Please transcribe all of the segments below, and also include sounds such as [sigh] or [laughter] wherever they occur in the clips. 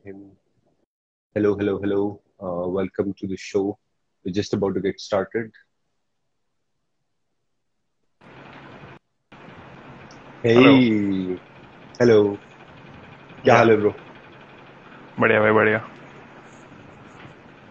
him. Hello, hello, hello. Uh, welcome to the show. We're just about to get started. Hey, hello hello. क्या या हाल है bro? बढ़िया भाई बढ़िया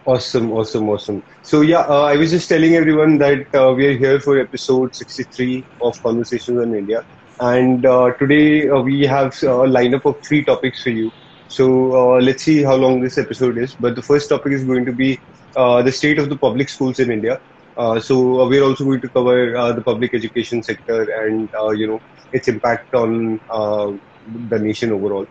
Awesome, awesome, awesome. So yeah, uh, I was just telling everyone that uh, we are here for episode 63 of Conversations on India, and uh, today uh, we have a lineup of three topics for you. So uh, let's see how long this episode is. But the first topic is going to be uh, the state of the public schools in India. Uh, so we're also going to cover the public education sector and you know its impact on the nation overall.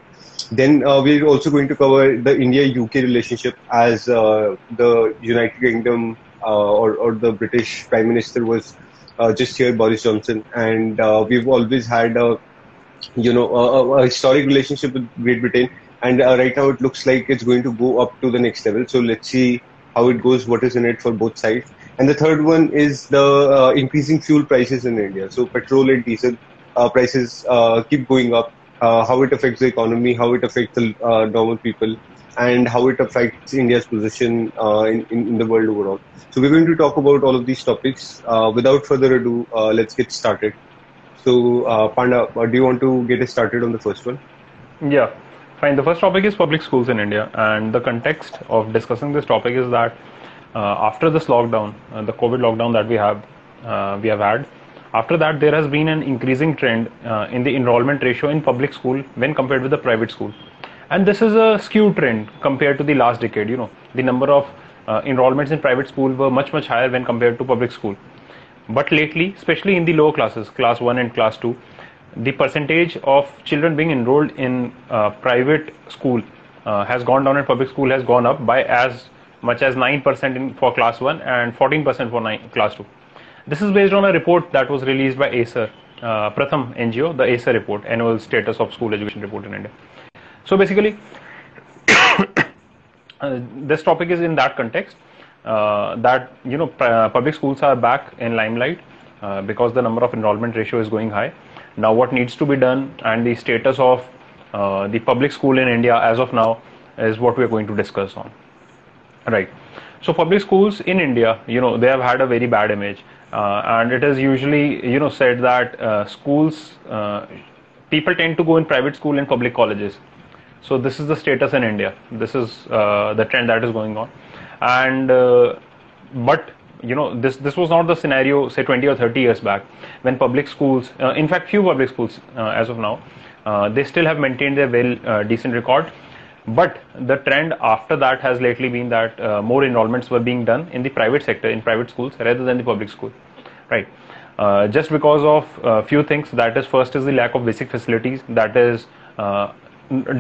Then we're also going to cover the India-UK relationship as uh, the United Kingdom uh, or, or the British Prime Minister was uh, just here, Boris Johnson, and we've always had a you know a a historic relationship with Great Britain, and uh, right now it looks like it's going to go up to the next level. So let's see how it goes, what is in it for both sides. And the third one is the uh, increasing fuel prices in India. So petrol and diesel uh, prices uh, keep going up. Uh, how it affects the economy, how it affects the uh, normal people, and how it affects India's position in, in, the world overall. So we're going to talk about all of these topics. Without further ado, let's get started. So, Panda, do you want to get us started on the first one? yeah fine the first topic is public schools in India and the context of discussing this topic is that uh, after this lockdown uh, the COVID lockdown that we have uh, we have had after that there has been an increasing trend uh, in the enrollment ratio in public school when compared with the private school. And this is a skewed trend compared to the last decade you know. The number of uh, enrollments in private school were much much higher when compared to public school. But lately, especially in the lower classes, class 1 and class 2, the percentage of children being enrolled in uh, private school uh, has gone down and public school has gone up by as much as 9% in, for class 1 and 14% for nine, class 2. This is based on a report that was released by ASER, uh, Pratham NGO, the ASER report, Annual Status of School Education Report in India. So basically, [coughs] uh, this topic is in that context uh, that you know public schools are back in limelight uh, because the number of enrollment ratio is going high now what needs to be done and the status of uh, the public school in india as of now is what we are going to discuss on. Right. So public schools in india you know they have had a very bad image uh, and it is usually you know said that uh, schools uh, people tend to go in private school and public colleges. So this is the status in india. This is uh, the trend that is going on. And uh, but you know this this was not the scenario say 20 or 30 years back when public schools uh, in fact few public schools uh, as of now uh, they still have maintained their well uh, decent record. But the trend after that has lately been that uh, more enrollments were being done in the private sector in private schools rather than the public school right? Uh, just because of few things that is first is the lack of basic facilities that is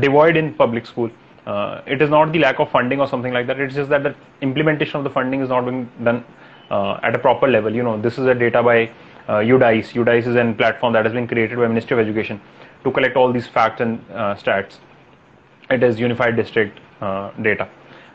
devoid in public school. Uh, it is not the lack of funding or something like that. It's just that the implementation of the funding is not being done at a proper level. You know this is a data by uh, UDISE UDISE is a platform that has been created by Ministry of Education to collect all these facts and uh, stats. It is unified district uh, data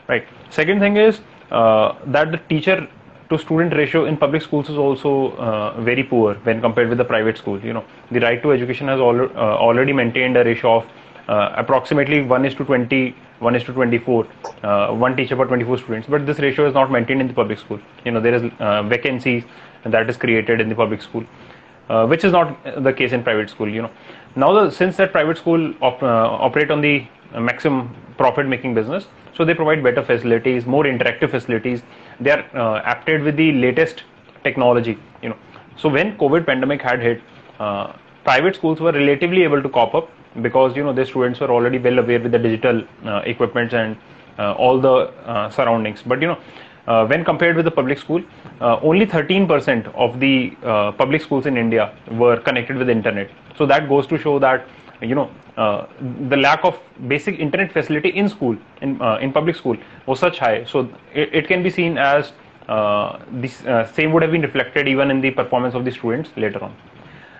right? Second thing is uh, that the teacher to student ratio in public schools is also uh, very poor when compared with the private school you know. The right to education has al- uh, already maintained a ratio of uh, approximately 1 is to 20 1 is to 24 uh, one teacher for 24 students but this ratio is not maintained in the public school. You know there is uh, vacancies that is created in the public school uh, which is not the case in private school you know. Now the, since that private school op, uh, operate on the uh, maximum profit making business so they provide better facilities more interactive facilities. They are uh, apted with the latest technology you know. So when covid pandemic had hit uh, private schools were relatively able to cop up because you know their students were already well aware with the digital uh, equipments and uh, all the uh, surroundings but you know uh, when compared with the public school, uh, only 13% of the uh, public schools in India were connected with internet. So that goes to show that you know the lack of basic internet facility in school in in public school was such high. So it, it can be seen as this same would have been reflected even in the performance of the students later on.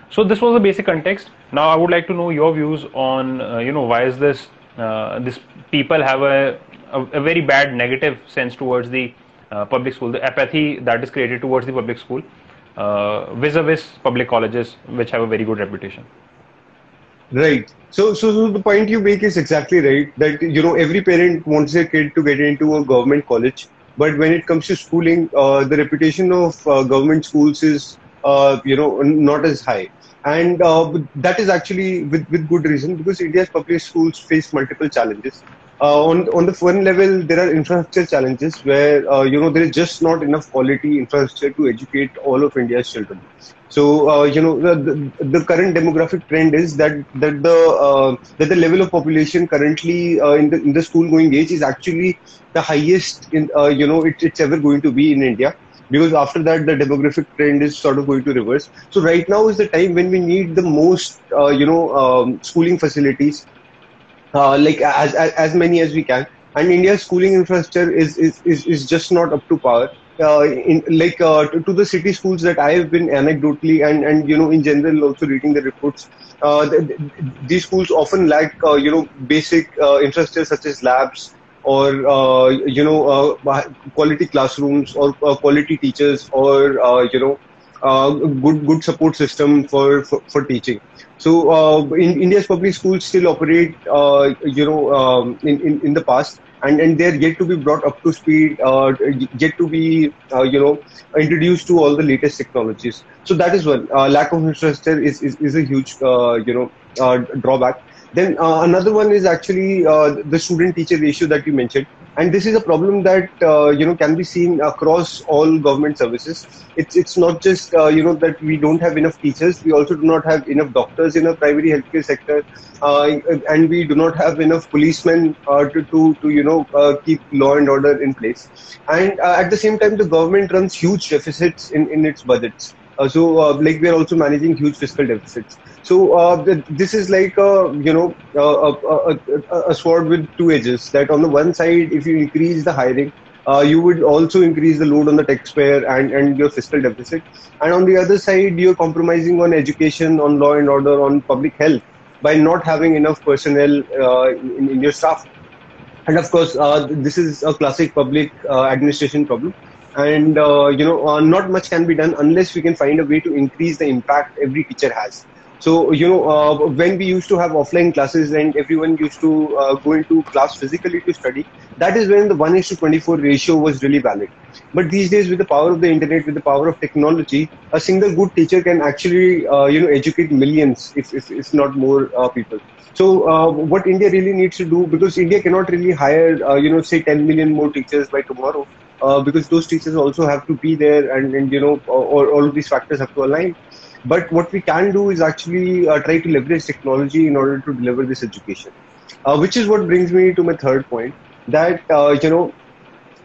So this was the basic context. Now I would like to know your views on uh, you know why is this uh, this people have a, a a very bad negative sense towards the uh, public school, the apathy that is created towards the public school uh, vis-a-vis public colleges which have a very good reputation. Right. So, so, the point you make is exactly right. That you know every parent wants their kid to get into a government college, but when it comes to schooling, uh, the reputation of uh, government schools is you know not as high, and uh, that is actually with with good reason because India's public schools face multiple challenges. Uh, on on the one level, there are infrastructure challenges where uh, you know there is just not enough quality infrastructure to educate all of India's children. So uh, you know the, the, current demographic trend is that that the uh, that the level of population currently uh, in the in the school going age is actually the highest in you know it, it's ever going to be in India because after that the demographic trend is sort of going to reverse. So right now is the time when we need the most uh, you know um, schooling facilities uh, like as, as as many as we can and India's schooling infrastructure is is, is, is just not up to par uh, in like uh, to, to, the city schools that I have been anecdotally and and you know in general also reading the reports, uh, the, these schools often lack uh, you know basic uh, infrastructure such as labs or uh, you know quality classrooms or quality teachers or you know good good support system for for, for teaching. So in India's public schools still operate you know um, in, in in the past and and they're yet to be brought up to speed, uh, yet to be uh, you know introduced to all the latest technologies. So that is one uh, lack of infrastructure is is, is a huge uh, you know uh, drawback. Then uh, another one is actually the student teacher ratio that you mentioned. And this is a problem that uh, you know can be seen across all government services. It's it's not just uh, you know that we don't have enough teachers. We also do not have enough doctors in a primary healthcare sector. Uh, and we do not have enough policemen uh, to, to to you know uh, keep law and order in place. And uh, at the same time the government runs huge deficits in in its budgets. So like we are also managing huge fiscal deficits so uh, this is like a you know a, a, a, sword with two edges. That on the one side, if you increase the hiring, uh, you would also increase the load on the taxpayer and, and your fiscal deficit. And on the other side, you're compromising on education, on law and order, on public health by not having enough personnel uh, in, in, your staff. And of course, uh, this is a classic public uh, administration problem and uh, you know uh, not much can be done unless we can find a way to increase the impact every teacher has so, you know, uh, when we used to have offline classes and everyone used to uh, go into class physically to study, that is when the 1 is to 24 ratio was really valid. But these days, with the power of the internet, with the power of technology, a single good teacher can actually, uh, you know, educate millions, if, if, if not more uh, people. So, uh, what India really needs to do, because India cannot really hire, uh, you know, say 10 million more teachers by tomorrow, because those teachers also have to be there and, and you know, all, all of these factors have to align. But what we can do is actually uh, try to leverage technology in order to deliver this education. Uh, which is what brings me to my third point that, uh, you know,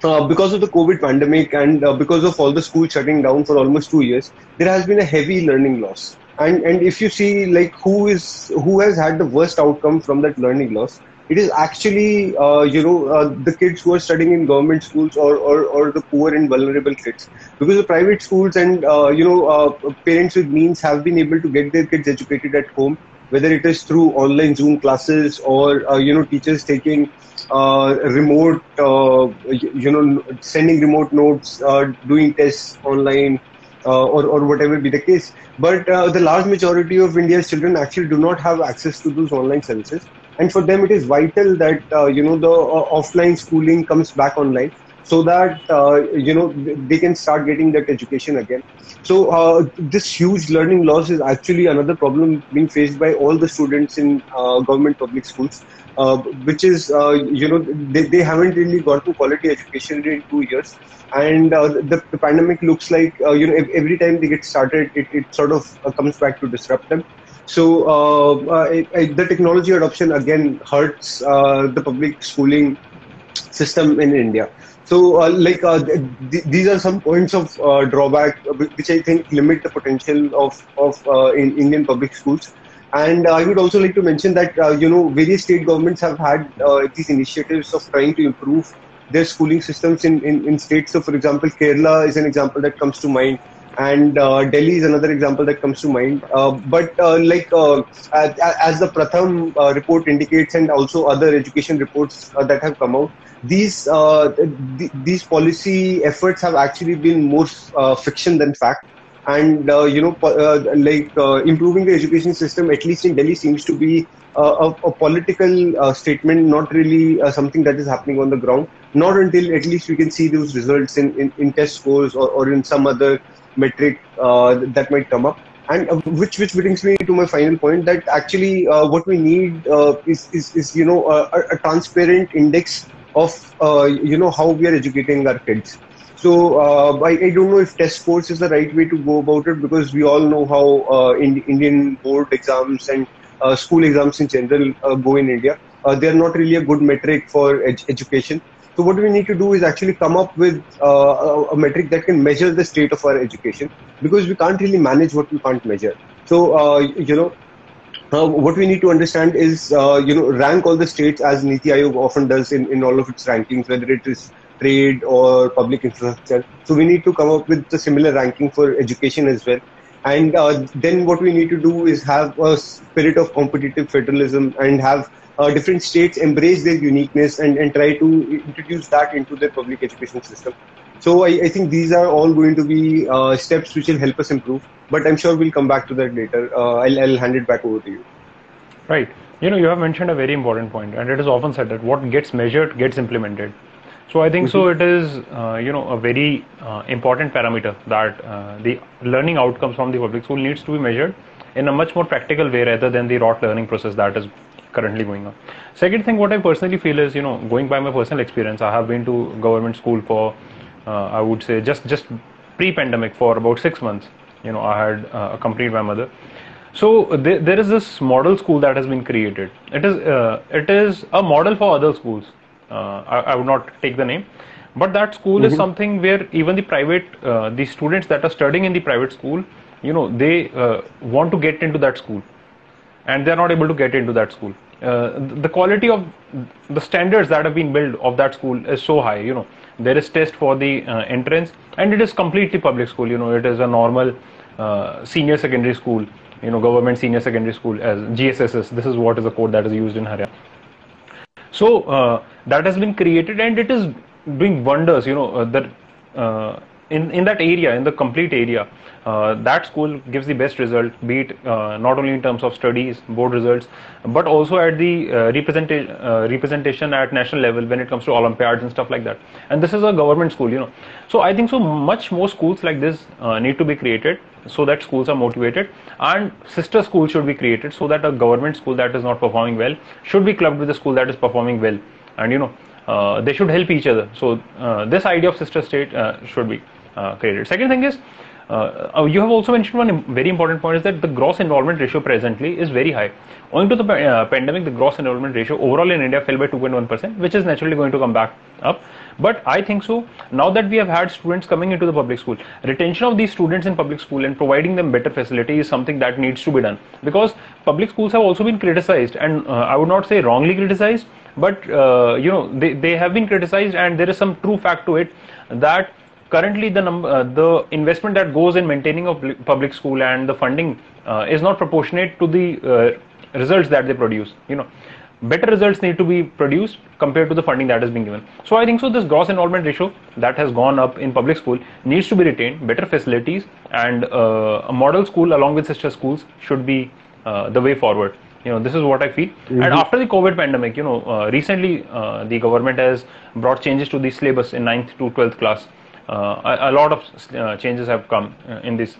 uh, because of the COVID pandemic and uh, because of all the schools shutting down for almost two years, there has been a heavy learning loss. And and if you see like who is who has had the worst outcome from that learning loss, it is actually uh, you know uh, the kids who are studying in government schools or, or, or the poor and vulnerable kids. Because the private schools and uh, you know uh, parents with means have been able to get their kids educated at home whether it is through online zoom classes or uh, you know teachers taking uh, remote you know sending remote notes doing tests online or, or whatever be the case. But the large majority of india's children actually do not have access to those online services and for them it is vital that uh, you know the uh, offline schooling comes back online so that uh, you know they can start getting that education again. So uh, this huge learning loss is actually another problem being faced by all the students in uh, government public schools uh, which is you know they, they haven't really got to quality education in two years. And the, the, pandemic looks like you know every time they get started it, it sort of comes back to disrupt them so uh, uh, the technology adoption again hurts uh, the public schooling system in India. So, uh, like uh, th- these are some points of drawback which I think limit the potential of of in Indian public schools. And I would also like to mention that you know various state governments have had these initiatives of trying to improve their schooling systems in, in, in states. So, for example, Kerala is an example that comes to mind and uh, Delhi is another example that comes to mind. Uh, but uh, like uh, as, as, the Pratham uh, report indicates, and also other education reports uh, that have come out, these th- these policy efforts have actually been more fiction than fact. and you know uh, like improving the education system at least in delhi seems to be a, a, political statement not really something that is happening on the ground not until at least we can see those results in, in, in test scores or, or in some other metric uh, that might come up and which which brings me to my final point that actually what we need is, is, is you know a, a transparent index of you know how we are educating our kids so uh, I, I, don't know if test scores is the right way to go about it because we all know how uh, in, Indian board exams and uh, school exams in general uh, go in India. Uh, they are not really a good metric for ed- education. So what we need to do is actually come up with uh, a, metric that can measure the state of our education because we can't really manage what we can't measure. So uh, you know. Uh, what we need to understand is, uh, you know, rank all the states as Niti Aayog often does in, in all of its rankings, whether it is trade or public infrastructure. So we need to come up with a similar ranking for education as well. And uh, then what we need to do is have a spirit of competitive federalism and have uh, different states embrace their uniqueness and, and try to introduce that into their public education system. So I, I think these are all going to be uh, steps which will help us improve. But I'm sure we'll come back to that later. Uh, I'll, I'll hand it back over to you. Right. You know, you have mentioned a very important point, and it is often said that what gets measured gets implemented. So I think mm-hmm. so. It is uh, you know a very uh, important parameter that uh, the learning outcomes from the public school needs to be measured in a much more practical way rather than the rote learning process that is currently going on. Second thing, what I personally feel is you know going by my personal experience, I have been to government school for uh, I would say just just pre-pandemic for about six months. You know I had uh, accompanied my mother. So th- there is this model school that has been created. It is uh, it is a model for other schools I, I, would not take the name. But that school mm-hmm. is something where even the private uh, the students that are studying in the private school you know they uh, want to get into that school. And they're not able to get into that school. Uh, the quality of the standards that have been built of that school is so high you know. There is test for the uh, entrance and it is completely public school you know. It is a normal uh, senior secondary school you know government senior secondary school as gsss this is what is the code that is used in haryana so uh, that has been created and it is doing wonders. You know uh, that uh, in in that area, in the complete area, uh, that school gives the best result, be it uh, not only in terms of studies, board results, but also at the uh, representation uh, representation at national level when it comes to Olympiads and stuff like that. And this is a government school, you know. So I think so much more schools like this uh, need to be created so that schools are motivated, and sister schools should be created so that a government school that is not performing well should be clubbed with a school that is performing well, and you know. Uh, they should help each other. So this idea of sister state should be created. Second thing is uh, uh, you have also mentioned one very important point is that the gross enrollment ratio presently is very high. Owing to the uh, pandemic, the gross enrollment ratio overall in India fell by 2.1%, which is naturally going to come back up. But I think so. Now that we have had students coming into the public school, retention of these students in public school and providing them better facility is something that needs to be done. Because public schools have also been criticized, and uh, I would not say wrongly criticized, but uh, you know they, they have been criticized, and there is some true fact to it that currently the uh, the investment that goes in maintaining a public school and the funding uh, is not proportionate to the uh, results that they produce you know. Better results need to be produced compared to the funding that is being given. So i think so this gross enrollment ratio that has gone up in public school needs to be retained better facilities and uh, a model school along with sister schools should be uh, the way forward. You know this is what i feel. Mm-hmm. and after the covid pandemic you know uh, recently the government has brought changes to the syllabus in 9th to 12th class. uh, a, a, lot of uh, changes have come uh, in this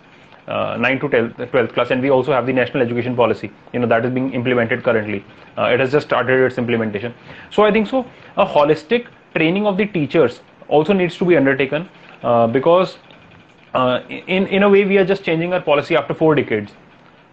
uh, 9 to 12th class and we also have the national education policy. You know that is being implemented currently. Uh, it has just started its implementation. So i think so a holistic training of the teachers also needs to be undertaken uh, because in in a way we are just changing our policy after four decades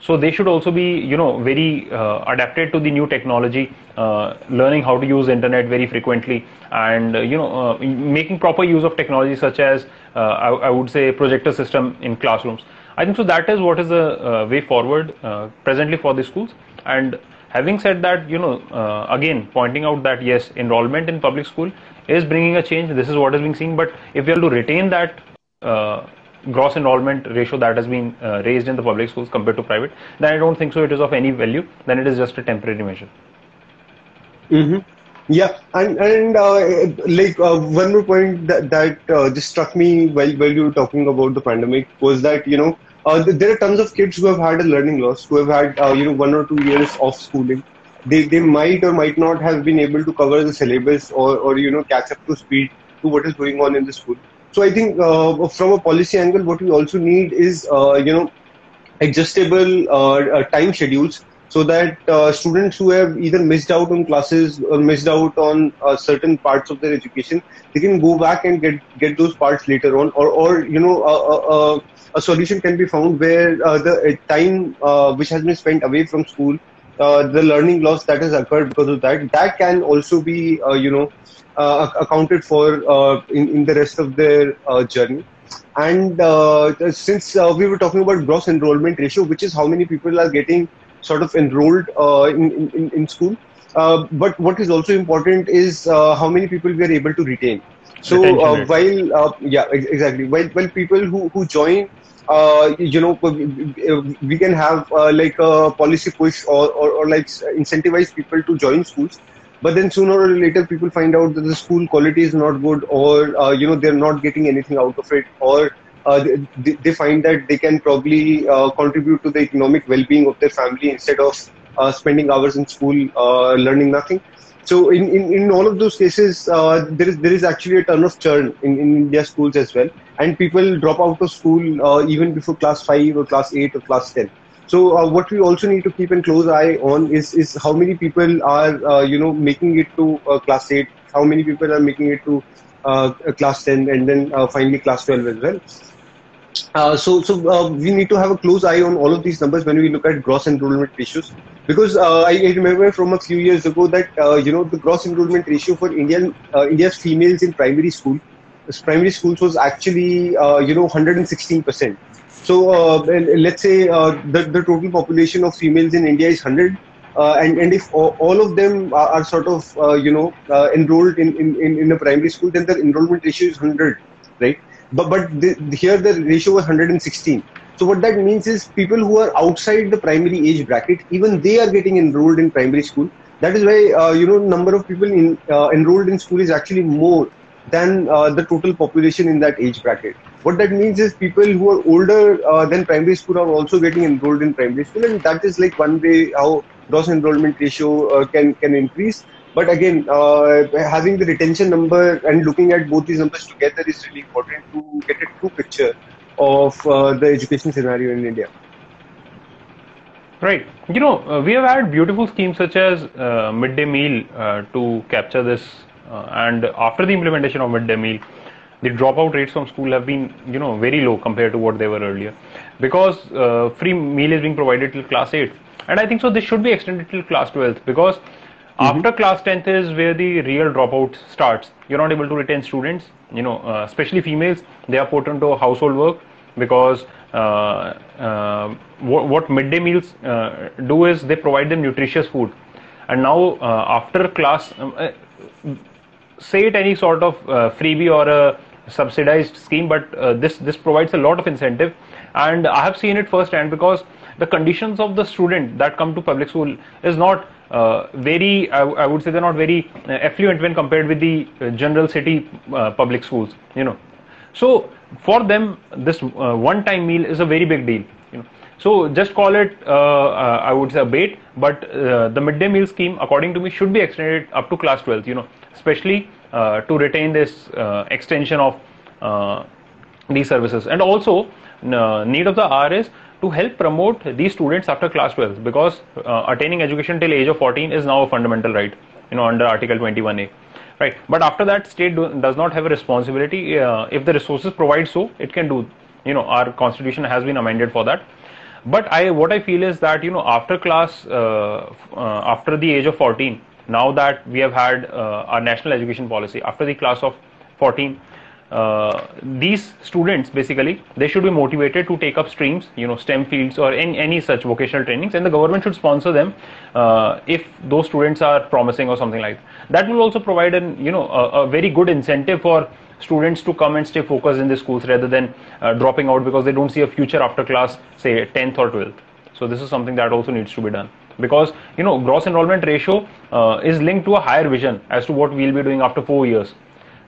so they should also be you know very uh, adapted to the new technology uh, learning how to use internet very frequently and uh, you know uh, making proper use of technology such as uh, I, I, would say projector system in classrooms. I think so that is what is the uh, way forward presently for the schools. And having said that you know again pointing out that yes enrollment in public school is bringing a change. This is what is being seen. But if we are to retain that gross enrollment ratio that has been uh, raised in the public schools compared to private, then I don't think so it is of any value. Then it is just a temporary measure. Mm-hmm. Yeah, and and uh, like uh, one more point that, that uh, just struck me while while you were talking about the pandemic was that you know uh, there are tons of kids who have had a learning loss, who have had uh, you know one or two years of schooling. They they might or might not have been able to cover the syllabus or or you know catch up to speed to what is going on in the school. So I think uh, from a policy angle, what we also need is you know adjustable time schedules so that uh, students who have either missed out on classes or missed out on uh, certain parts of their education they can go back and get get those parts later on or or you know a, a solution can be found where uh, the uh, time uh, which has been spent away from school uh, the learning loss that has occurred because of that that can also be you know accounted for in, in the rest of their journey and since we were talking about gross enrollment ratio which is how many people are getting sort of enrolled uh, in, in, in school. Uh, but what is also important is uh, how many people we are able to retain. So while yeah exactly while while people who who join uh, you know, we can have uh, like a policy push or, or, or, like incentivize people to join schools. But then sooner or later, people find out that the school quality is not good, or uh, you know, they're not getting anything out of it, or uh, they, they, find that they can probably uh, contribute to the economic well-being of their family instead of uh, spending hours in school learning nothing. So in, in, in all of those cases, uh, there is there is actually a ton of churn in, in India schools as well, and people drop out of school uh, even before class five or class eight or class ten. So uh, what we also need to keep a close eye on is is how many people are you know making it to class eight, how many people are making it to class ten, and then finally class twelve as well. Uh, so, so uh, we need to have a close eye on all of these numbers when we look at gross enrollment ratios, because uh, I, I, remember from a few years ago that uh, you know the gross enrollment ratio for Indian uh, India's females in primary school, primary schools was actually you know 116 percent. So let's say the the total population of females in India is 100. and and if all, all of them are, are sort of you know enrolled in, in in a primary school, then the enrollment ratio is 100, right? but but the, here the ratio was 116 so what that means is people who are outside the primary age bracket even they are getting enrolled in primary school that is why uh, you know number of people in, uh, enrolled in school is actually more than uh, the total population in that age bracket what that means is people who are older uh, than primary school are also getting enrolled in primary school and that is like one way how gross enrollment ratio uh, can can increase but again, uh, having the retention number and looking at both these numbers together is really important to get a true picture of uh, the education scenario in India. Right. You know, uh, we have had beautiful schemes such as uh, midday meal to capture this, and after the implementation of midday meal, the dropout rates from school have been, you know, very low compared to what they were earlier, because free meal is being provided till class 8, and I think so. This should be extended till class 12 because Mm-hmm. After class 10th is where the real dropout starts. You're not able to retain students, you know, uh, especially females. They are put into household work because uh, uh, what, what, midday meals uh, do is they provide them nutritious food. And now uh, after class, um, uh, say it any sort of freebie or a subsidized scheme, but this this provides a lot of incentive, and I have seen it firsthand because the conditions of the student that come to public school is not uh, very, I, I, would say they're not very uh, affluent when compared with the uh, general city uh, public schools, you know. So for them, this uh, one-time meal is a very big deal, you know. So just call it, I would say a bait, but the midday meal scheme, according to me, should be extended up to class 12, you know, especially to retain this extension of these services. And also, need of the hour is to help promote these students after class 12 because uh, attaining education till age of 14 is now a fundamental right you know under article 21a right but after that state do, does not have a responsibility uh, if the resources provide so it can do you know our constitution has been amended for that but i what i feel is that you know after class uh, uh after the age of 14 now that we have had uh, our national education policy after the class of 14 uh, these students basically they should be motivated to take up streams you know stem fields or any, any such vocational trainings and the government should sponsor them uh, if those students are promising or something like that. that will also provide an you know a, a, very good incentive for students to come and stay focused in the schools rather than uh, dropping out because they don't see a future after class say 10th or 12th so this is something that also needs to be done because you know gross enrollment ratio uh, is linked to a higher vision as to what we'll be doing after four years.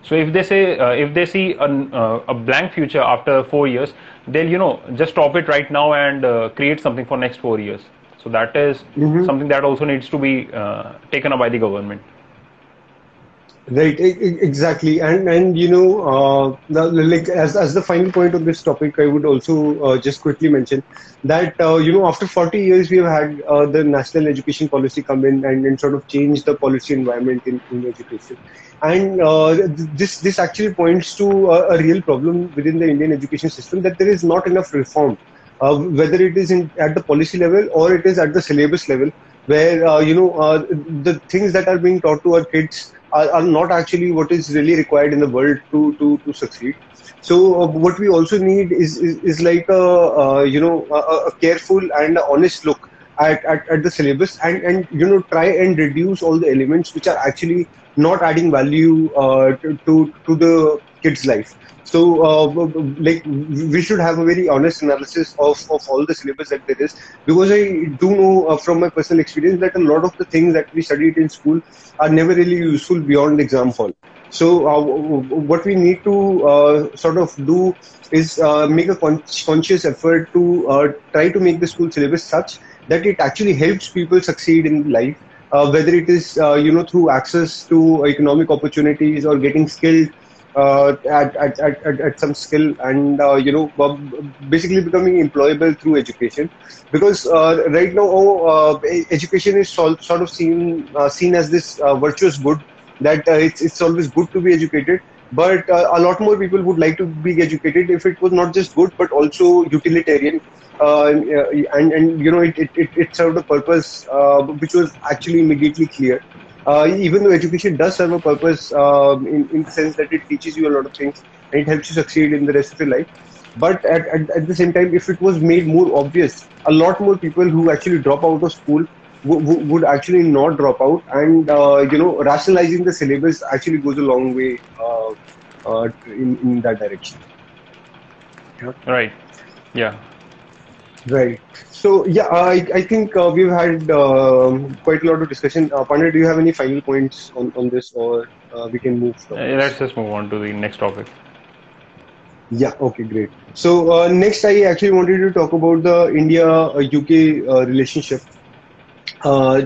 So if they say uh, if they see an, uh, a blank future after four years they'll you know just stop it right now and uh, create something for next four years. So that is Mhm. something that also needs to be uh, taken up by the government Right, exactly, and and you know, uh, like as as the final point on this topic, I would also uh, just quickly mention that uh, you know after 40 years we have had uh, the national education policy come in and, and sort of change the policy environment in, in education, and uh, this this actually points to a, a real problem within the Indian education system that there is not enough reform, uh, whether it is in at the policy level or it is at the syllabus level, where you know the things that are being taught to our kids are, are not actually what is really required in the world to to, to succeed. So uh, what we also need is is, is like a uh, you know a, a careful and honest look at, at, at the syllabus and and you know try and reduce all the elements which are actually not adding value uh, to, to to the kids' life. So, uh, like, we should have a very honest analysis of, of all the syllabus that there is, because I do know uh, from my personal experience that a lot of the things that we studied in school are never really useful beyond exam hall. So, uh, what we need to uh, sort of do is uh, make a con- conscious effort to uh, try to make the school syllabus such that it actually helps people succeed in life. Whether it is you know through access to economic opportunities or getting skilled uh, at, at, at, at, some skill and uh, you know basically becoming employable through education. Because uh, right now oh, uh, education is sort of seen uh, seen as this virtuous good that it's, it's always good to be educated. But a lot more people would like to be educated if it was not just good but also utilitarian. And and you know it, it, it, it served a purpose which was actually immediately clear uh, even though education does serve a purpose um, in, in the sense that it teaches you a lot of things and it helps you succeed in the rest of your life. But at, at, at the same time, if it was made more obvious, a lot more people who actually drop out of school w- w- would actually not drop out. And, uh, you know, rationalizing the syllabus actually goes a long way uh, uh, in, in that direction. right yeah Right. So yeah, I, I think uh, we've had um, quite a lot of discussion. Uh, Pandit, do you have any final points on, on this, or uh, we can move? Uh, to let's just move on to the next topic Yeah. Okay. Great. So uh, next, I actually wanted to talk about the India-UK uh, relationship. Uh,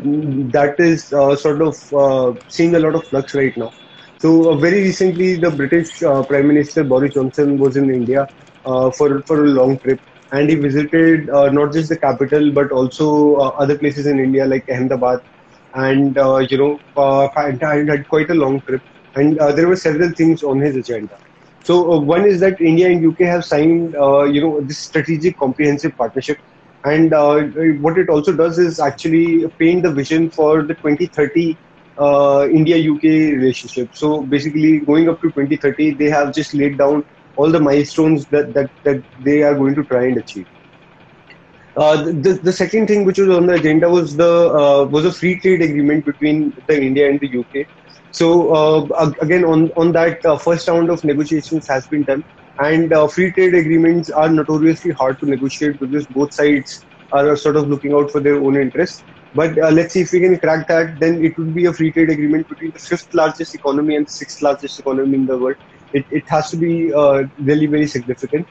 that is uh, sort of uh, seeing a lot of flux right now. So uh, very recently, the British uh, Prime Minister Boris Johnson was in India uh, for for a long trip, and he visited uh, not just the capital but also uh, other places in India like Ahmedabad, and uh, you know, uh, had quite a long trip, and uh, there were several things on his agenda. So uh, one is that India and UK have signed, uh, you know, this strategic comprehensive partnership, and what it also does is actually paint the vision for the 2030 uh, India-UK relationship. So basically, going up to 2030, they have just laid down all the milestones that that, that they are going to try and achieve. Uh, the, the second thing which was on the agenda was the uh, was a free trade agreement between the India and the UK. So uh, again, on on that uh, first round of negotiations has been done, and uh, free trade agreements are notoriously hard to negotiate because both sides are sort of looking out for their own interests. But uh, let's see if we can crack that. Then it would be a free trade agreement between the fifth largest economy and the sixth largest economy in the world. It it has to be uh, really very significant.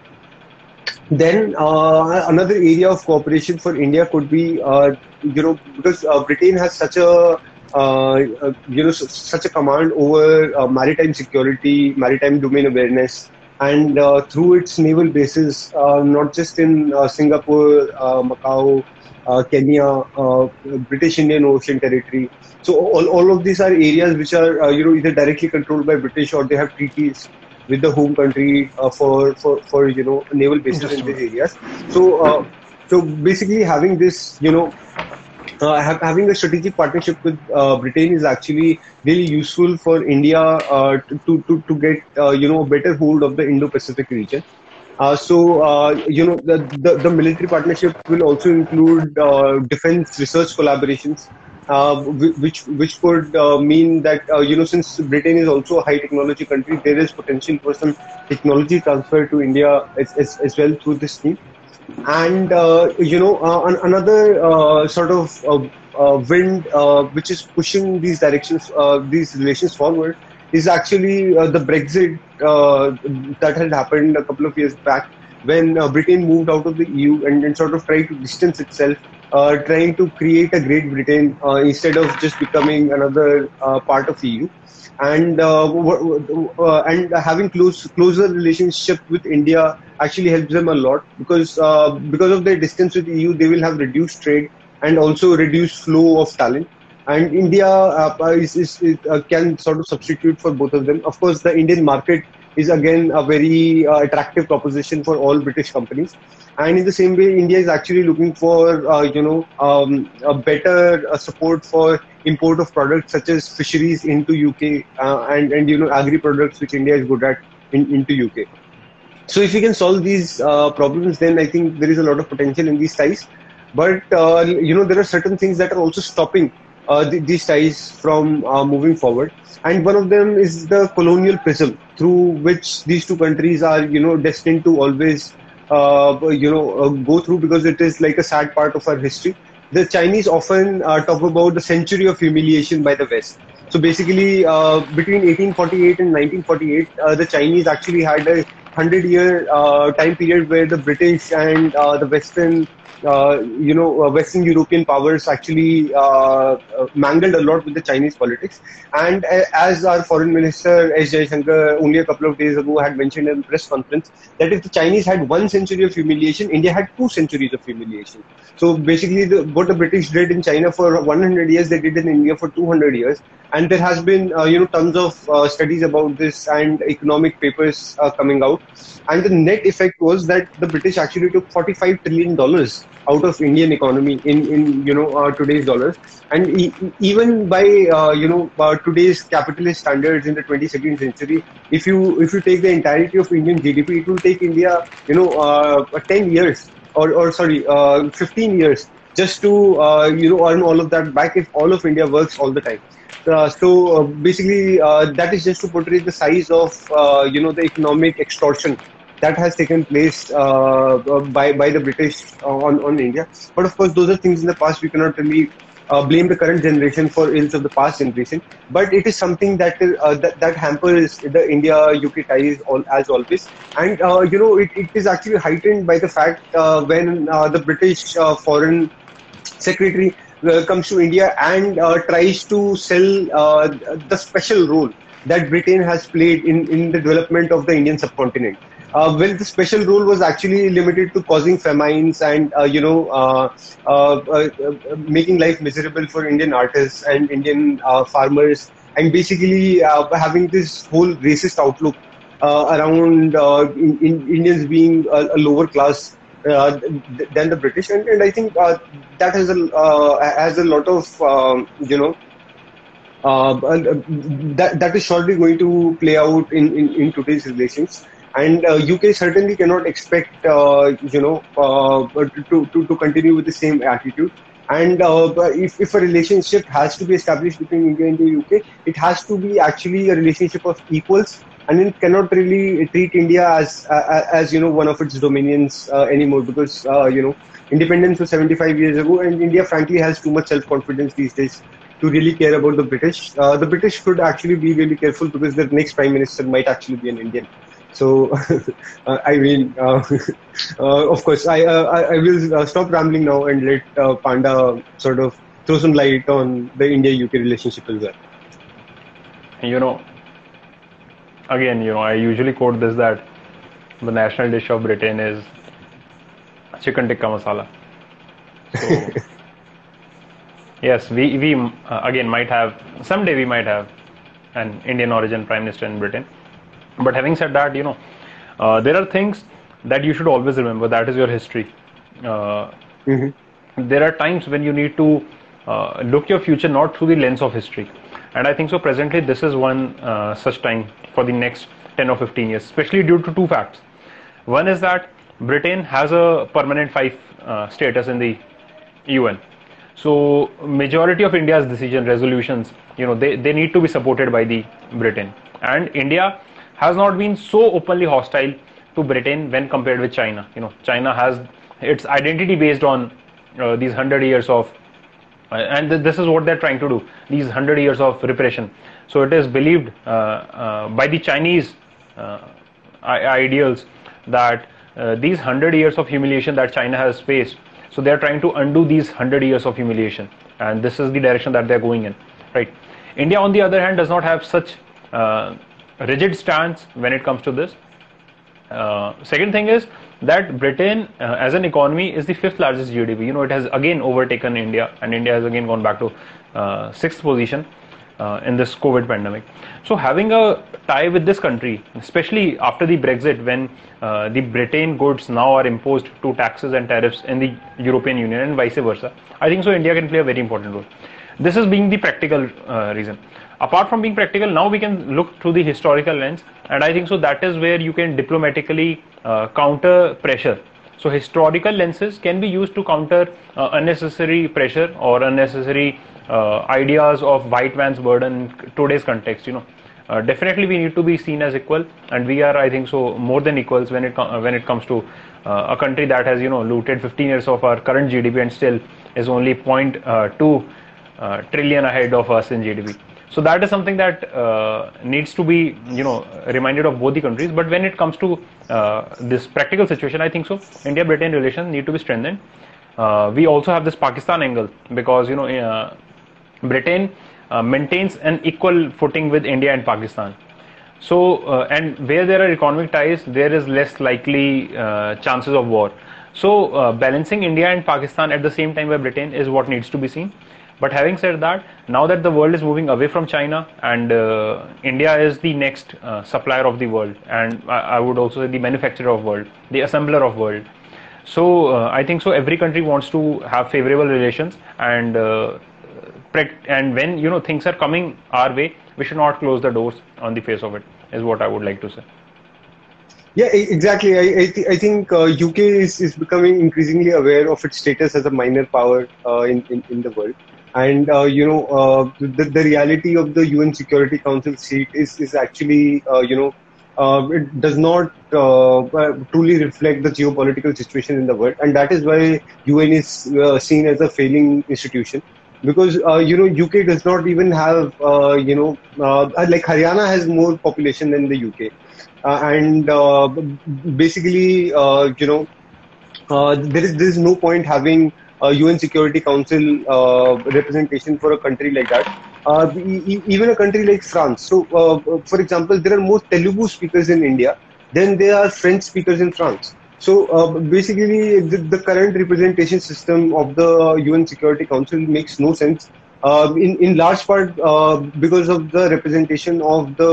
Then uh, another area of cooperation for India could be, uh, you know, because uh, Britain has such a, uh, uh, you know, such a command over maritime security, maritime domain awareness, and through its naval bases, not just in Singapore, Macau, Kenya, uh, British Indian Ocean Territory. So all, all of these are areas which are, uh, you know, either directly controlled by British or they have treaties with the home country uh, for, for, for, you know, naval bases in these areas. So, uh, so basically having this, you know, uh, ha- having a strategic partnership with uh, Britain is actually really useful for India uh, to, to, to, get, uh, you know, a better hold of the Indo-Pacific region. Uh, so, uh, you know, the, the, the military partnership will also include uh, defense research collaborations, uh, which which could uh, mean that, uh, you know, since Britain is also a high technology country, there is potential for some technology transfer to India as, as, as well through this scheme. And, you know, another sort of wind which is pushing these directions, these relations forward, is actually the Brexit that had happened a couple of years back when Britain moved out of the EU and, and sort of tried to distance itself uh, trying to create a Great Britain uh, instead of just becoming another uh, part of EU, and and having close closer relationship with India actually helps them a lot because because of their distance with EU, they will have reduced trade and also reduced flow of talent and India uh, is, is, uh, can sort of substitute for both of them. Of course, the Indian market is again a very uh, attractive proposition for all British companies. And in the same way, India is actually looking for uh, you know um, a better uh, support for import of products such as fisheries into UK uh, and and you know agri products which India is good at in, into UK. So if we can solve these problems, then I think there is a lot of potential in these ties. But you know there are certain things that are also stopping th- these ties from moving forward. And one of them is the colonial prism through which these two countries are you know destined to always uh, you know uh, go through because it is like a sad part of our history. The chinese often uh, talk about the century of humiliation by the west. So basically uh, between 1848 and 1948 uh, the chinese actually had a 100 year uh, time period where the british and the western uh, you know, uh, Western European powers actually uh, mangled a lot with the Chinese politics. And as our foreign minister S. Jaishankar only a couple of days ago had mentioned in a press conference, that if the Chinese had one century of humiliation, India had two centuries of humiliation. So basically, the, what the British did in China for 100 years, they did in India for 200 years. And there has been, uh, you know, tons of uh, studies about this and economic papers uh, coming out. And the net effect was that the British actually took 45 trillion dollars out of Indian economy in, in you know uh, today's dollars. And e- even by uh, you know uh, today's capitalist standards in the 22nd century, if you if you take the entirety of Indian GDP, it will take India you know uh, 10 years or or sorry uh, 15 years just to uh, you know earn all of that back if all of India works all the time. Uh, so uh, basically, uh, that is just to portray the size of you know the economic extortion that has taken place uh, uh, by by the British uh, on on India. But of course, those are things in the past. We cannot really uh, blame the current generation for ills of the past generation. But it is something that uh, that, that, hampers the India UK ties all, as always. And uh, you know, it, it is actually heightened by the fact when the British Foreign Secretary comes to India and tries to sell the special role that Britain has played in, in the development of the Indian subcontinent uh, well, the special rule was actually limited to causing famines and uh, you know uh, uh, uh, uh making life miserable for Indian artists and Indian farmers, and basically having this whole racist outlook around in, in Indians being a, a lower class than the British, and, and I think that has a has a lot of um, you know. that that is surely going to play out in, in, in today's relations and uh, UK certainly cannot expect uh, you know uh, to, to, to continue with the same attitude. And uh, if, if a relationship has to be established between India and the UK, it has to be actually a relationship of equals, and it cannot really treat India as as you know one of its dominions uh, anymore because uh, you know independence was 75 years ago, and India frankly has too much self confidence these days to really care about the British. the British should actually be really careful because their next prime minister might actually be an Indian. So, [laughs] uh, I mean, uh, [laughs] uh, of course, I, I, I will stop rambling now and let Panda sort of throw some light on the India-UK relationship as well. You know, again, you know, I usually quote this that the national dish of Britain is chicken tikka masala. So, [laughs] yes, we we uh, again might have someday we might have an Indian origin prime minister in Britain but having said that you know uh, there are things that you should always remember. That is your history. Uh, mm-hmm. there are times when you need to uh, look your future not through the lens of history. And i think so presently this is one uh, such time for the next 10 or 15 years especially due to two facts. One is that britain has a permanent five uh, status in the un so majority of india's decision resolutions you know they, they need to be supported by the britain. And india has not been so openly hostile to Britain when compared with China. You know, China has its identity based on uh, these hundred years of and th- this is what they're trying to do. These hundred years of repression. So it is believed uh, uh, by the Chinese uh, ideals that these hundred years of humiliation that China has faced. So they're trying to undo these hundred years of humiliation, and this is the direction that they're going in. Right. India, on the other hand, does not have such rigid stance when it comes to this. Uh, second thing is that Britain, uh, as an economy, is the fifth largest GDP. You know, it has again overtaken India, and India has again gone back to uh, sixth position uh, in this COVID pandemic. So, having a tie with this country, especially after the Brexit, when uh, the Britain goods now are imposed to taxes and tariffs in the European Union and vice versa, I think so. India can play a very important role. This is being the practical uh, reason apart from being practical now we can look through the historical lens and i think so that is where you can diplomatically uh, counter pressure. So historical lenses can be used to counter uh, unnecessary pressure or unnecessary uh, ideas of white man's burden in today's context you know. Uh, definitely we need to be seen as equal and we are i think so more than equals when it com- when it comes to uh, a country that has you know looted 15 years of our current gdp and still is only 0.2 uh, trillion ahead of us in gdp so that is something that uh, needs to be, you know, reminded of both the countries. But when it comes to uh, this practical situation, I think so. India-Britain relations need to be strengthened. Uh, we also have this Pakistan angle because you know uh, Britain uh, maintains an equal footing with India and Pakistan. So uh, and where there are economic ties, there is less likely chances of war. So balancing India and Pakistan at the same time by Britain is what needs to be seen. But having said that, now that the world is moving away from China and uh, India is the next uh, supplier of the world, and I, I, would also say the manufacturer of world, the assembler of world. So uh, I think so. Every country wants to have favorable relations, and uh, and when you know things are coming our way, we should not close the doors on the face of it. Is what I would like to say. Yeah, exactly. I, I, th- I think UK uh, is, is becoming increasingly aware of its status as a minor power uh, in, in, in the world and uh, you know uh, the, the reality of the UN Security Council seat is is actually uh, you know uh, it does not uh, uh, truly reflect the geopolitical situation in the world, and that is why UN is seen as a failing institution. Because you know UK does not even have you know like Haryana has more population than the UK, and basically you know there is there is no point having uh, UN Security Council uh, representation for a country like that. Uh, even a country like France. So, for example, there are more Telugu speakers in India than there are French speakers in France. So uh, basically, the, the, current representation system of the UN Security Council makes no sense. Uh, in in large part uh, because of the representation of the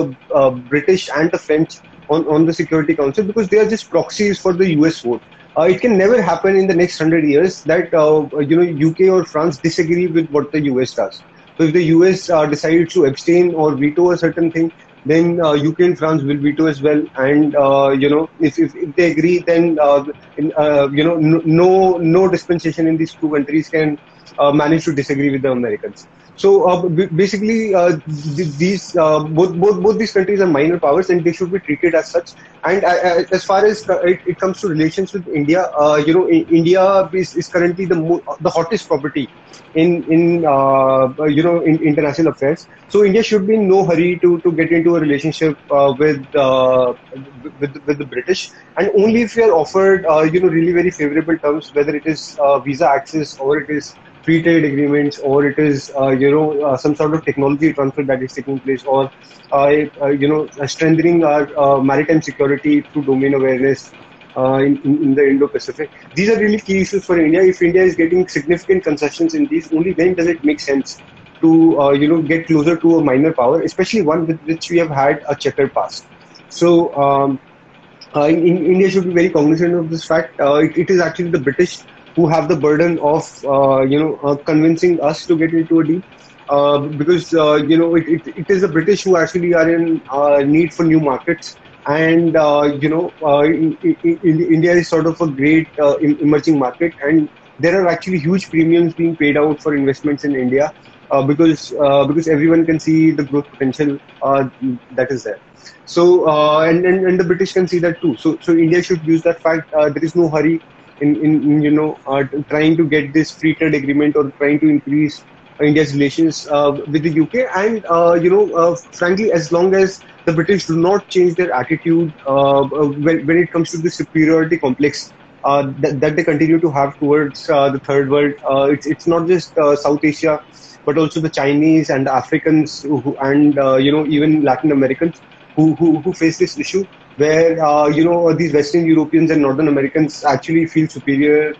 British and the French on, on the Security Council, because they are just proxies for the US vote uh, it can never happen in the next hundred years that uh, you know UK or France disagree with what the US does. So if the US uh, decides to abstain or veto a certain thing, then UK uh, and France will veto as well. And uh, you know if, if, if, they agree, then uh, in, you know no no dispensation in these two countries can manage to disagree with the Americans. So uh, basically, uh, these uh, both, both both these countries are minor powers, and they should be treated as such. And uh, uh, as far as uh, it, it, comes to relations with India, you know, India is, is currently the mo- the hottest property in in you know in international affairs. So India should be in no hurry to, to get into a relationship with, with with the British, and only if we are offered you know really very favorable terms, whether it is visa access or it is free trade agreements or it is uh, you know uh, some sort of technology transfer that is taking place or uh, uh you know strengthening our uh, maritime security through domain awareness uh, in, in, the Indo-Pacific. These are really key issues for India. If India is getting significant concessions in these, only then does it make sense to you know get closer to a minor power, especially one with which we have had a checkered past. So. Um, in, in India should be very cognizant of this fact. It, it is actually the British who have the burden of uh, you know uh, convincing us to get into a deal. Uh, because uh, you know it, it, it is the British who actually are in uh, need for new markets, and uh, you know in, in, in India is sort of a great emerging market, and there are actually huge premiums being paid out for investments in India because because everyone can see the growth potential that is there. So and, and and the British can see that too. So so India should use that fact. there is no hurry in, in, in you know uh, trying to get this free trade agreement or trying to increase India's relations uh, with the UK. And uh, you know, uh, frankly, as long as the British do not change their attitude uh, when, when it comes to the superiority complex uh, that, that, they continue to have towards uh, the third world. Uh, it's it's not just South Asia, but also the Chinese and the Africans who, and you know even Latin Americans who, who, who face this issue where you know these Western Europeans and Northern Americans actually feel superior,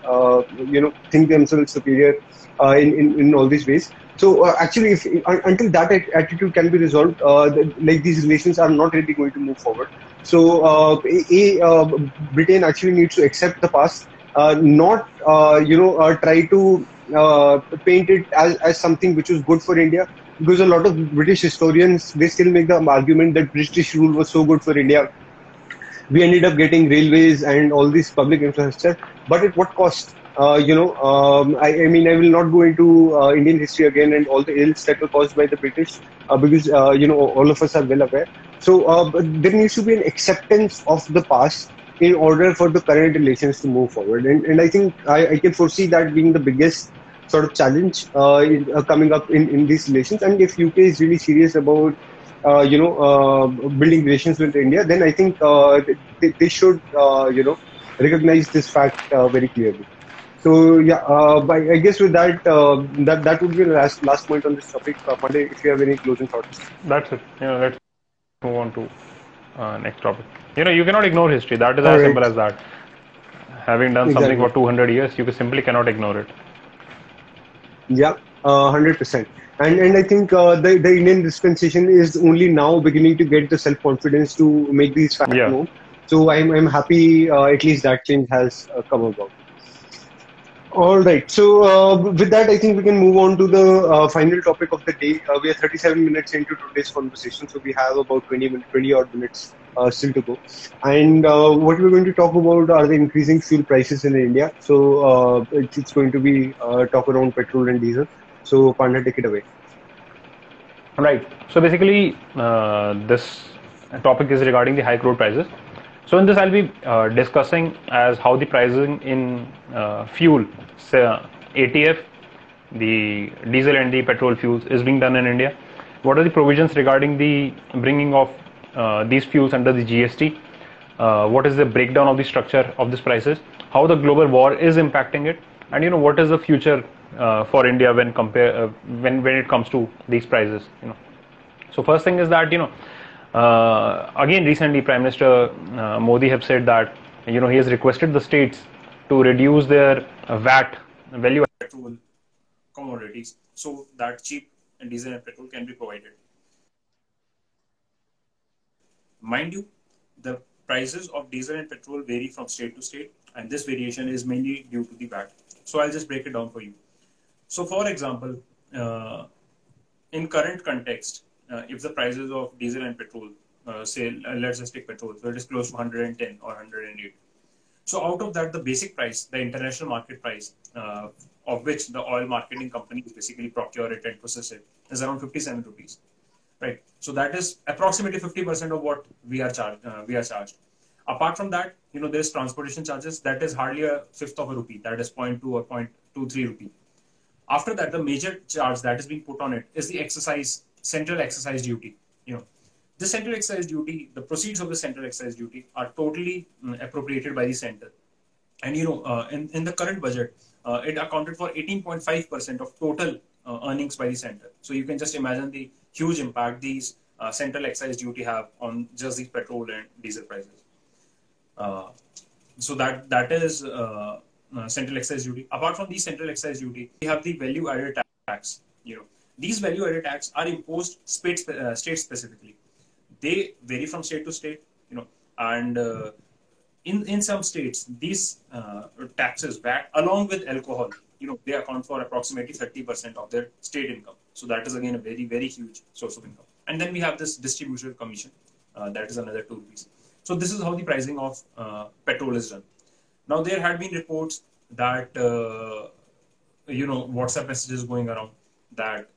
you know, think themselves superior in, in, in all these ways. So uh, actually, if, until that attitude can be resolved, uh, the, like these relations are not really going to move forward. So uh, a, uh, Britain actually needs to accept the past, uh, not uh, you know try to paint it as, as something which was good for India. Because a lot of British historians they still make the argument that British rule was so good for India. We ended up getting railways and all this public infrastructure, but at what cost? Uh, you know, um, I, I, mean, I will not go into uh, Indian history again and all the ills that were caused by the British uh, because, you know, all of us are well aware. So uh, there needs to be an acceptance of the past in order for the current relations to move forward. And, and I think I, I can foresee that being the biggest sort of challenge uh, in, uh, coming up in, in these relations. And if UK is really serious about uh, you know uh, building relations with India, then I think uh, they, they, should you know recognize this fact very clearly. So yeah, I guess with that, that that would be the last last point on this topic. Uh, Pandey, if you have any closing thoughts. That's it. Yeah, that's move on to uh, next topic. You know, you cannot ignore history. That is All as right. simple as that. Having done exactly. something for 200 years, you simply cannot ignore it. Yeah, uh, 100%. And, and I think uh, the, the Indian dispensation is only now beginning to get the self confidence to make these facts yeah. known. So I'm, I'm happy uh, at least that change has uh, come about. All right. So uh, with that, I think we can move on to the uh, final topic of the day. Uh, we are 37 minutes into today's conversation, so we have about 20 minutes, 20 odd minutes uh, still to go. And uh, what we're going to talk about are the increasing fuel prices in India. So uh, it's, it's, going to be talk around petrol and diesel. So Panda, take it away. Right. So basically, this topic is regarding the high crude prices. So in this, I'll be uh, discussing as how the pricing in uh, fuel, say, uh, ATF, the diesel and the petrol fuels is being done in India. What are the provisions regarding the bringing of uh, these fuels under the GST? Uh, what is the breakdown of the structure of these prices? How the global war is impacting it, and you know what is the future uh, for India when compare when when it comes to these prices? You know, so first thing is that you know uh, again, recently, Prime Minister uh, Modi have said that you know he has requested the states to reduce their VAT value petrol commodities so that cheap diesel and petrol can be provided. Mind you, the prices of diesel and petrol vary from state to state, and this variation is mainly due to the VAT. So I'll just break it down for you. So, for example, uh, in current context, uh, if the prices of diesel and petrol, uh, say, let's just take petrol, so it is close to 110 or 108. So out of that, the basic price, the international market price, uh, of which the oil marketing companies basically procure it and process it, is around 57 rupees, right? So that is approximately 50% of what we are charged. Uh, we are charged. Apart from that, you know, there's transportation charges. That is hardly a fifth of a rupee. That is 0.2 or 0.23 rupee. After that, the major charge that is being put on it is the excise central excise duty. You know, the central excise duty, the proceeds of the central excise duty are totally um, appropriated by the center. And you know, uh, in in the current budget, uh, it accounted for 18.5 percent of total uh, earnings by the center. So you can just imagine the huge impact these uh, central excise duty have on just the petrol and diesel prices. Uh, so that that is uh, central excise duty. Apart from the central excise duty, we have the value added tax. You know, these value added tax are imposed state, uh, state specifically. They vary from state to state, you know, and uh, in, in some states, these uh, taxes, along with alcohol, you know, they account for approximately 30% of their state income. So that is again a very, very huge source of income. And then we have this distribution commission, uh, that is another two rupees. So this is how the pricing of petrol is done. Now there had been reports that uh, you know WhatsApp messages going around that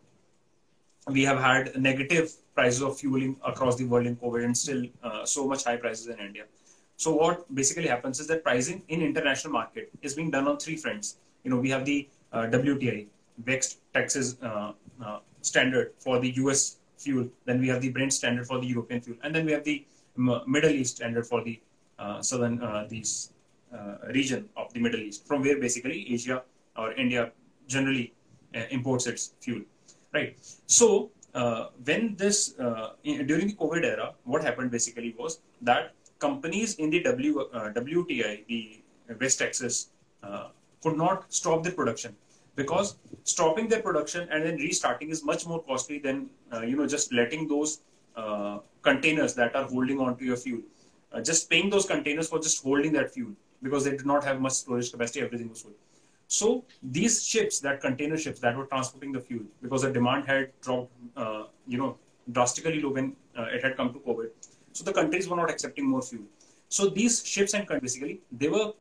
we have had negative prices of fueling across the world in COVID and still uh, so much high prices in India. So what basically happens is that pricing in international market is being done on three fronts. You know, we have the uh, WTI, West Texas standard for the US fuel. Then we have the Brent standard for the European fuel, and then we have the Middle East standard for the uh, southern uh, these region of the Middle East, from where basically Asia or India generally imports its fuel, right? So when this in, during the COVID era, what happened basically was that companies in the w, WTI, the West Texas, could not stop their production because stopping their production and then restarting is much more costly than uh, you know just letting those uh, containers that are holding on to your fuel uh, just paying those containers for just holding that fuel because they did not have much storage capacity everything was full. So these ships that container ships that were transporting the fuel because the demand had dropped uh, you know drastically low when uh, it had come to covid. So the countries were not accepting more fuel. So these ships and basically they were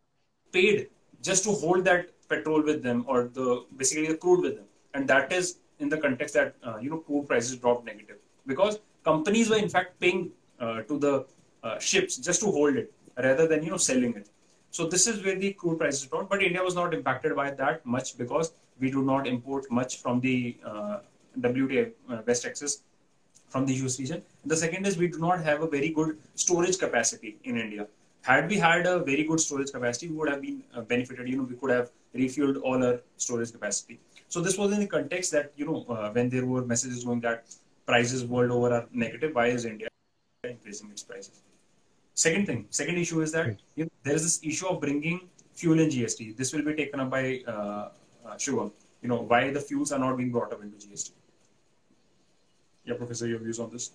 paid just to hold that petrol with them or the basically the crude with them. And that is in the context that uh, you know crude prices dropped negative. Because companies were in fact paying uh, to the uh, ships just to hold it rather than you know selling it so this is where the crude prices dropped but india was not impacted by that much because we do not import much from the uh, WTI uh, West Texas from the US region. The second is we do not have a very good storage capacity in India. Had we had a very good storage capacity, we would have been uh, benefited. You know, we could have refueled all our storage capacity. So this was in the context that you know uh, when there were messages going that prices world over are negative, why is India increasing its prices? Second thing, second issue is that you know, there is this issue of bringing fuel in GST. This will be taken up by uh, uh, Shivam. You know why the fuels are not being brought up into GST. Yeah, Professor, your views on this?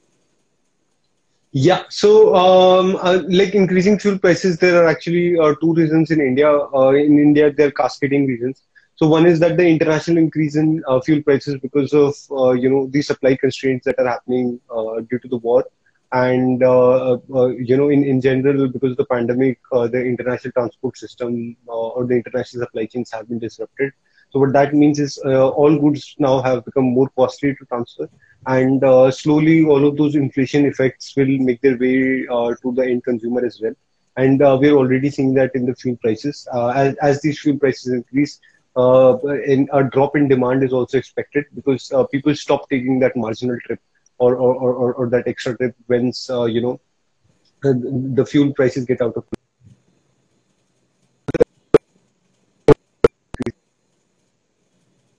Yeah, so um, uh, like increasing fuel prices, there are actually uh, two reasons in India. Uh, in India, there are cascading reasons. So one is that the international increase in uh, fuel prices because of uh, you know the supply constraints that are happening uh, due to the war, and you know in, in general because of the pandemic, the international transport system or the international supply chains have been disrupted. So what that means is all goods now have become more costly to transfer. And uh, slowly all of those inflation effects will make their way uh, to the end consumer as well. And uh, we're already seeing that in the fuel prices. Uh, as, as these fuel prices increase uh, in a drop in demand is also expected because uh, people stop taking that marginal trip or or, or, or that extra trip when you know the fuel prices get out of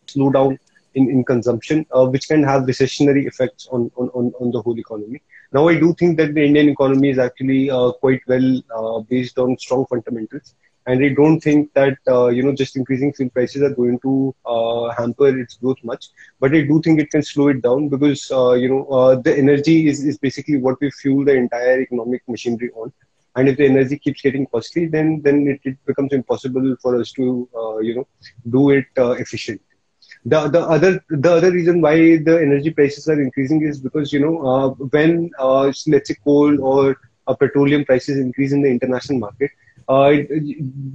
slow down in, in consumption, uh, which can have recessionary effects on, on, on, on, the whole economy. Now, I do think that the Indian economy is actually uh, quite well uh, based on strong fundamentals. And I don't think that, uh, you know, just increasing fuel prices are going to uh, hamper its growth much. But I do think it can slow it down because, uh, you know, the energy is, is basically what we fuel the entire economic machinery on and if the energy keeps getting costly then then it, it becomes impossible for us to uh, you know do it uh, efficiently the the other the other reason why the energy prices are increasing is because you know uh, when uh, let's say coal or uh, petroleum prices increase in the international market, uh,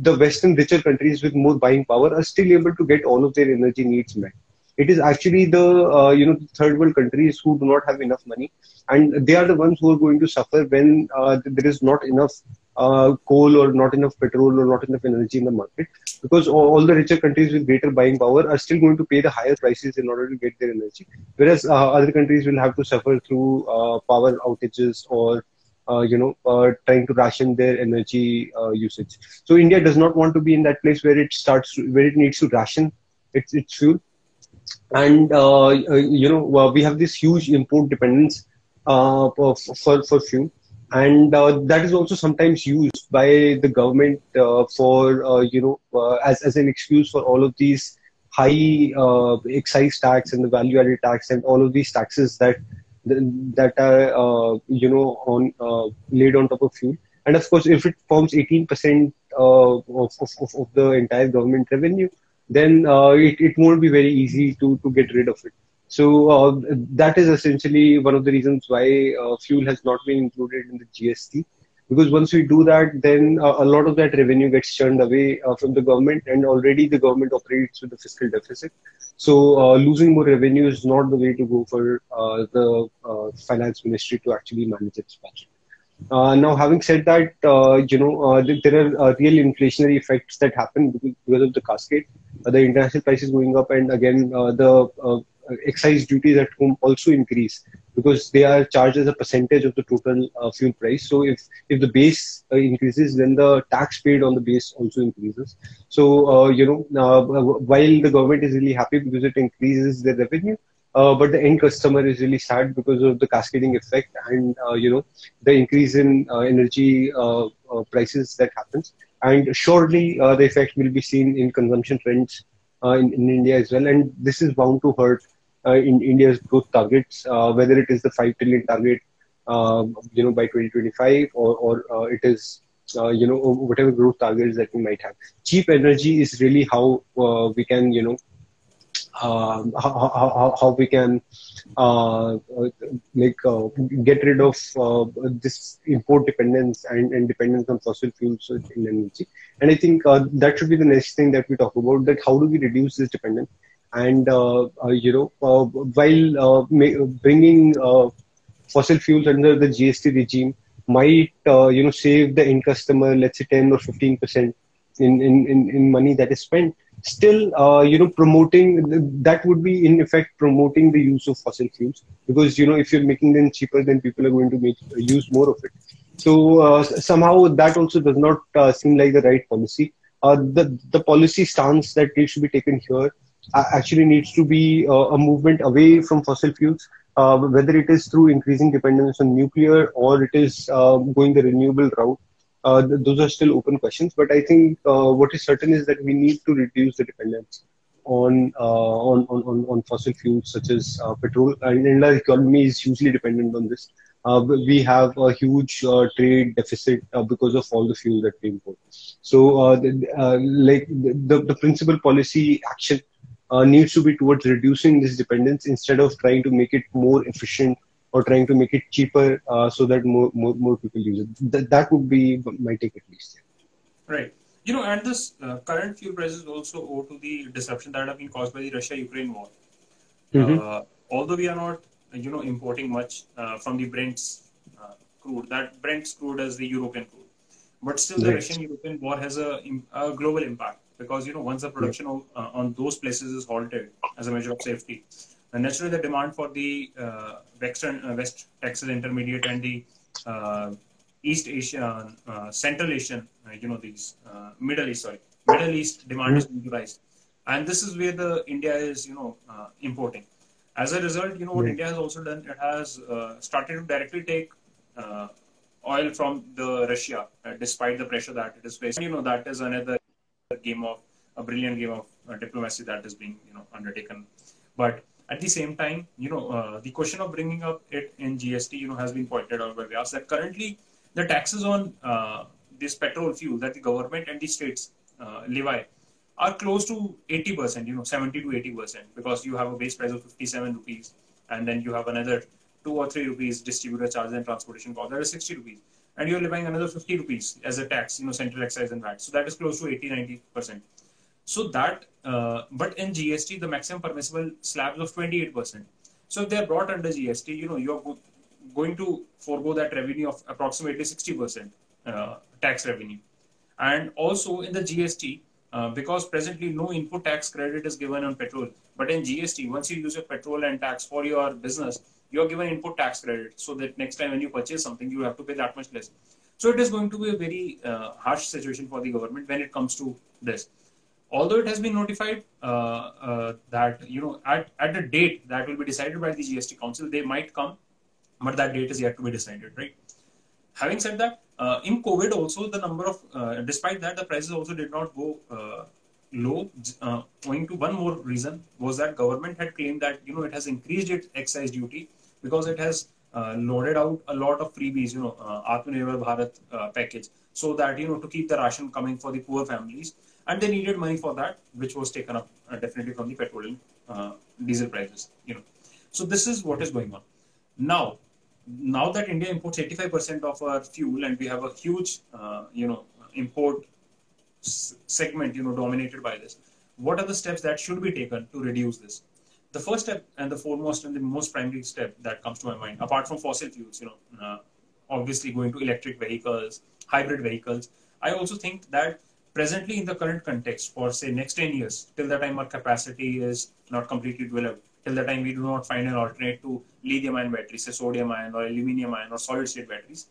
the Western richer countries with more buying power are still able to get all of their energy needs met. It is actually the uh, you know third world countries who do not have enough money, and they are the ones who are going to suffer when uh, there is not enough uh, coal or not enough petrol or not enough energy in the market because all the richer countries with greater buying power are still going to pay the higher prices in order to get their energy whereas uh, other countries will have to suffer through uh, power outages or uh, you know uh, trying to ration their energy uh, usage. So india does not want to be in that place where it starts where it needs to ration its, its fuel. And you know we have this huge import dependence for, for, for fuel. And uh, that is also sometimes used by the government uh, for uh, you know uh, as as an excuse for all of these high uh, excise tax and the value added tax and all of these taxes that that are uh, you know on laid on top of fuel and of course if it forms 18% of, of, of the entire government revenue then it, it won't be very easy to to get rid of it so uh, that is essentially one of the reasons why uh, fuel has not been included in the GST. Because once we do that, then uh, a lot of that revenue gets churned away uh, from the government, and already the government operates with a fiscal deficit. So uh, losing more revenue is not the way to go for uh, the finance ministry to actually manage its budget. Uh, now, having said that, uh, you know, uh, there are uh, real inflationary effects that happen because, of the cascade. Uh, the international prices going up, and again, uh, the excise duties at home also increase because they are charged as a percentage of the total fuel price. So, if if the base increases, then the tax paid on the base also increases. So, you know, while the government is really happy because it increases the revenue, uh, but the end customer is really sad because of the cascading effect and uh, you know the increase in uh, energy uh, uh, prices that happens and surely uh, the effect will be seen in consumption trends in, in India as well and this is bound to hurt in India's growth targets whether it is the 5 trillion target um, you know by 2025 or, or it is you know whatever growth targets that we might have cheap energy is really how we can you know um, how, how, how, we can uh, like uh, get rid of uh, this import dependence and, and, dependence on fossil fuels in energy. And I think uh, that should be the next thing that we talk about. That how do we reduce this dependence? And uh, uh, you know, while bringing fossil fuels under the GST regime might you know save the end customer, let's say 10 or 15 percent in, in, in money that is spent still uh, you know promoting that would be in effect promoting the use of fossil fuels. Because you know if you're making them cheaper then people are going to make uh, use more of it. So uh, somehow that also does not uh, seem like the right policy. Uh, the the policy stance that to be taken here uh, actually needs to be uh, a movement away from fossil fuels uh, whether it is through increasing dependence on nuclear or it is um, going the renewable route uh, th- those are still open questions. But I think uh, what is certain is that we need to reduce the dependence on uh, on, on, on fossil fuels such as uh, petrol. And India's economy is hugely dependent on this. we have a huge trade deficit because of all the fuel that we import. So, the, like the, the principal policy action uh, needs to be towards reducing this dependence instead of trying to make it more efficient or trying to make it cheaper uh, so that more, more, more people use it. Th- that would be my take at least. Right. You know, and this uh, current fuel prices also owe to the disruption that have been caused by the Russia-Ukraine war. Mm-hmm. Uh, although we are not, you know, importing much uh, from the Brent's uh, crude, that Brent's crude is the European crude, but still the Russian-Ukraine war has a, a, global impact because you know once the production of, uh, on those places is halted as a measure of safety, and naturally the demand for the Western uh, West Texas Intermediate and the uh, East Asian, uh, Central Asian, you know these Middle East, sorry, Middle East demand is going to rise, and this is where the India is you know importing. As a result, you know what. India has also done, it has started to directly take oil from the Russia, uh, despite the pressure that it is facing. You know that is another game of a brilliant game of uh, diplomacy that is being you know undertaken. But at the same time, you know, uh, the question of bringing up it in GST, you know, has been pointed out by Vyas that currently the taxes on uh, this petrol fuel that the government and the states uh, levy are close to 80%, you know, 70 to 80%, because you have a base price of 57 rupees, and then you have another two or three rupees distributor charge and transportation cost, that is 60 rupees. And you're levying another 50 rupees as a tax, you know, central excise and that. So that is close to 80, 90%. So that, uh, but in GST, the maximum permissible slabs of 28%. So if they're brought under GST, you know, you're go- going to forego that revenue of approximately 60% uh, tax revenue. And also in the GST, uh, because presently no input tax credit is given on petrol, but in GST, once you use your petrol and tax for your business, you're given input tax credit so that next time when you purchase something, you have to pay that much less. So it is going to be a very uh, harsh situation for the government when it comes to this although it has been notified uh, uh, that you know at, at a date that will be decided by the GST Council, they might come, but that date is yet to be decided, right? Having said that, uh, in COVID also the number of, uh, despite that, the prices also did not go uh, low. Owing to one more reason was that government had claimed that you know it has increased its excise duty because it has loaded out a lot of freebies, you know, uh, Atmanirbhar Bharat package, so that you know to keep the ration coming for the poor families and they needed money for that, which was taken up uh, definitely from the petroleum uh, diesel prices. You know, so this is what is going on now. Now that India imports 85% of our fuel, and we have a huge, uh, you know, import s- segment, you know, dominated by this. What are the steps that should be taken to reduce this? The first step and the foremost and the most primary step that comes to my mind, apart from fossil fuels, you know, uh, obviously going to electric vehicles, hybrid vehicles. I also think that presently in the current context for say next 10 years, till the time our capacity is not completely developed, till the time we do not find an alternate to lithium ion batteries, say sodium ion or aluminum ion or solid state batteries,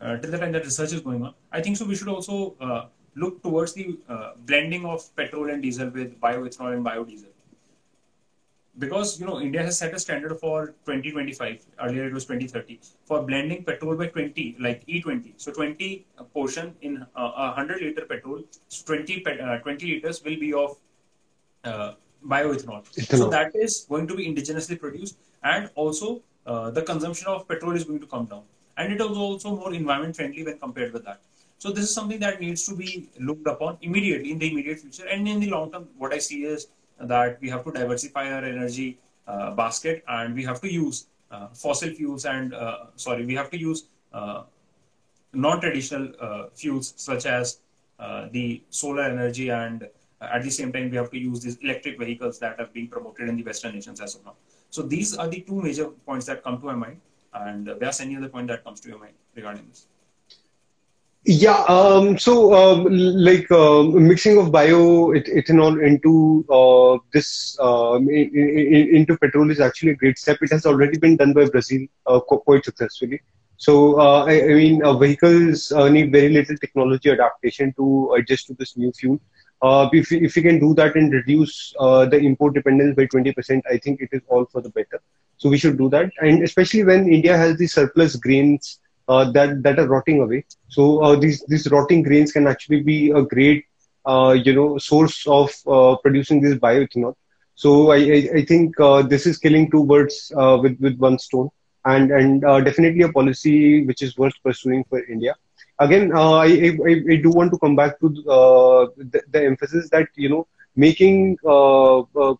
uh, till the time that research is going on, I think so we should also uh, look towards the uh, blending of petrol and diesel with bioethanol and biodiesel because you know India has set a standard for 2025. Earlier it was 2030 for blending petrol by 20, like E20. So 20 portion in uh, 100 liter petrol, so 20 uh, 20 liters will be of uh, bioethanol. Ethanol. So that is going to be indigenously produced, and also uh, the consumption of petrol is going to come down, and it is also more environment friendly when compared with that. So this is something that needs to be looked upon immediately in the immediate future, and in the long term, what I see is that we have to diversify our energy uh, basket and we have to use uh, fossil fuels and uh, sorry we have to use non-traditional fuels such as the solar energy and at the same time we have to use these electric vehicles that are being promoted in the western nations as of now so these are the two major points that come to my mind and there's any other point that comes to your mind regarding this yeah, um, so um, like uh, mixing of bioethanol into uh, this uh, in, in, into petrol is actually a great step. It has already been done by Brazil uh, quite successfully. So uh, I, I, mean, uh, vehicles need very little technology adaptation to adjust to this new fuel. if if we can do that and reduce the import dependence by 20%, I think it is all for the better. So we should do that, and especially when India has the surplus grains uh, that that are rotting away. So uh, these these rotting grains can actually be a great uh, you know source of uh, producing this bioethanol. So I I, I think uh, this is killing two birds uh, with with one stone, and and definitely a policy which is worth pursuing for India. Again, I, I, I do want to come back to the, the emphasis that you know making uh, uh,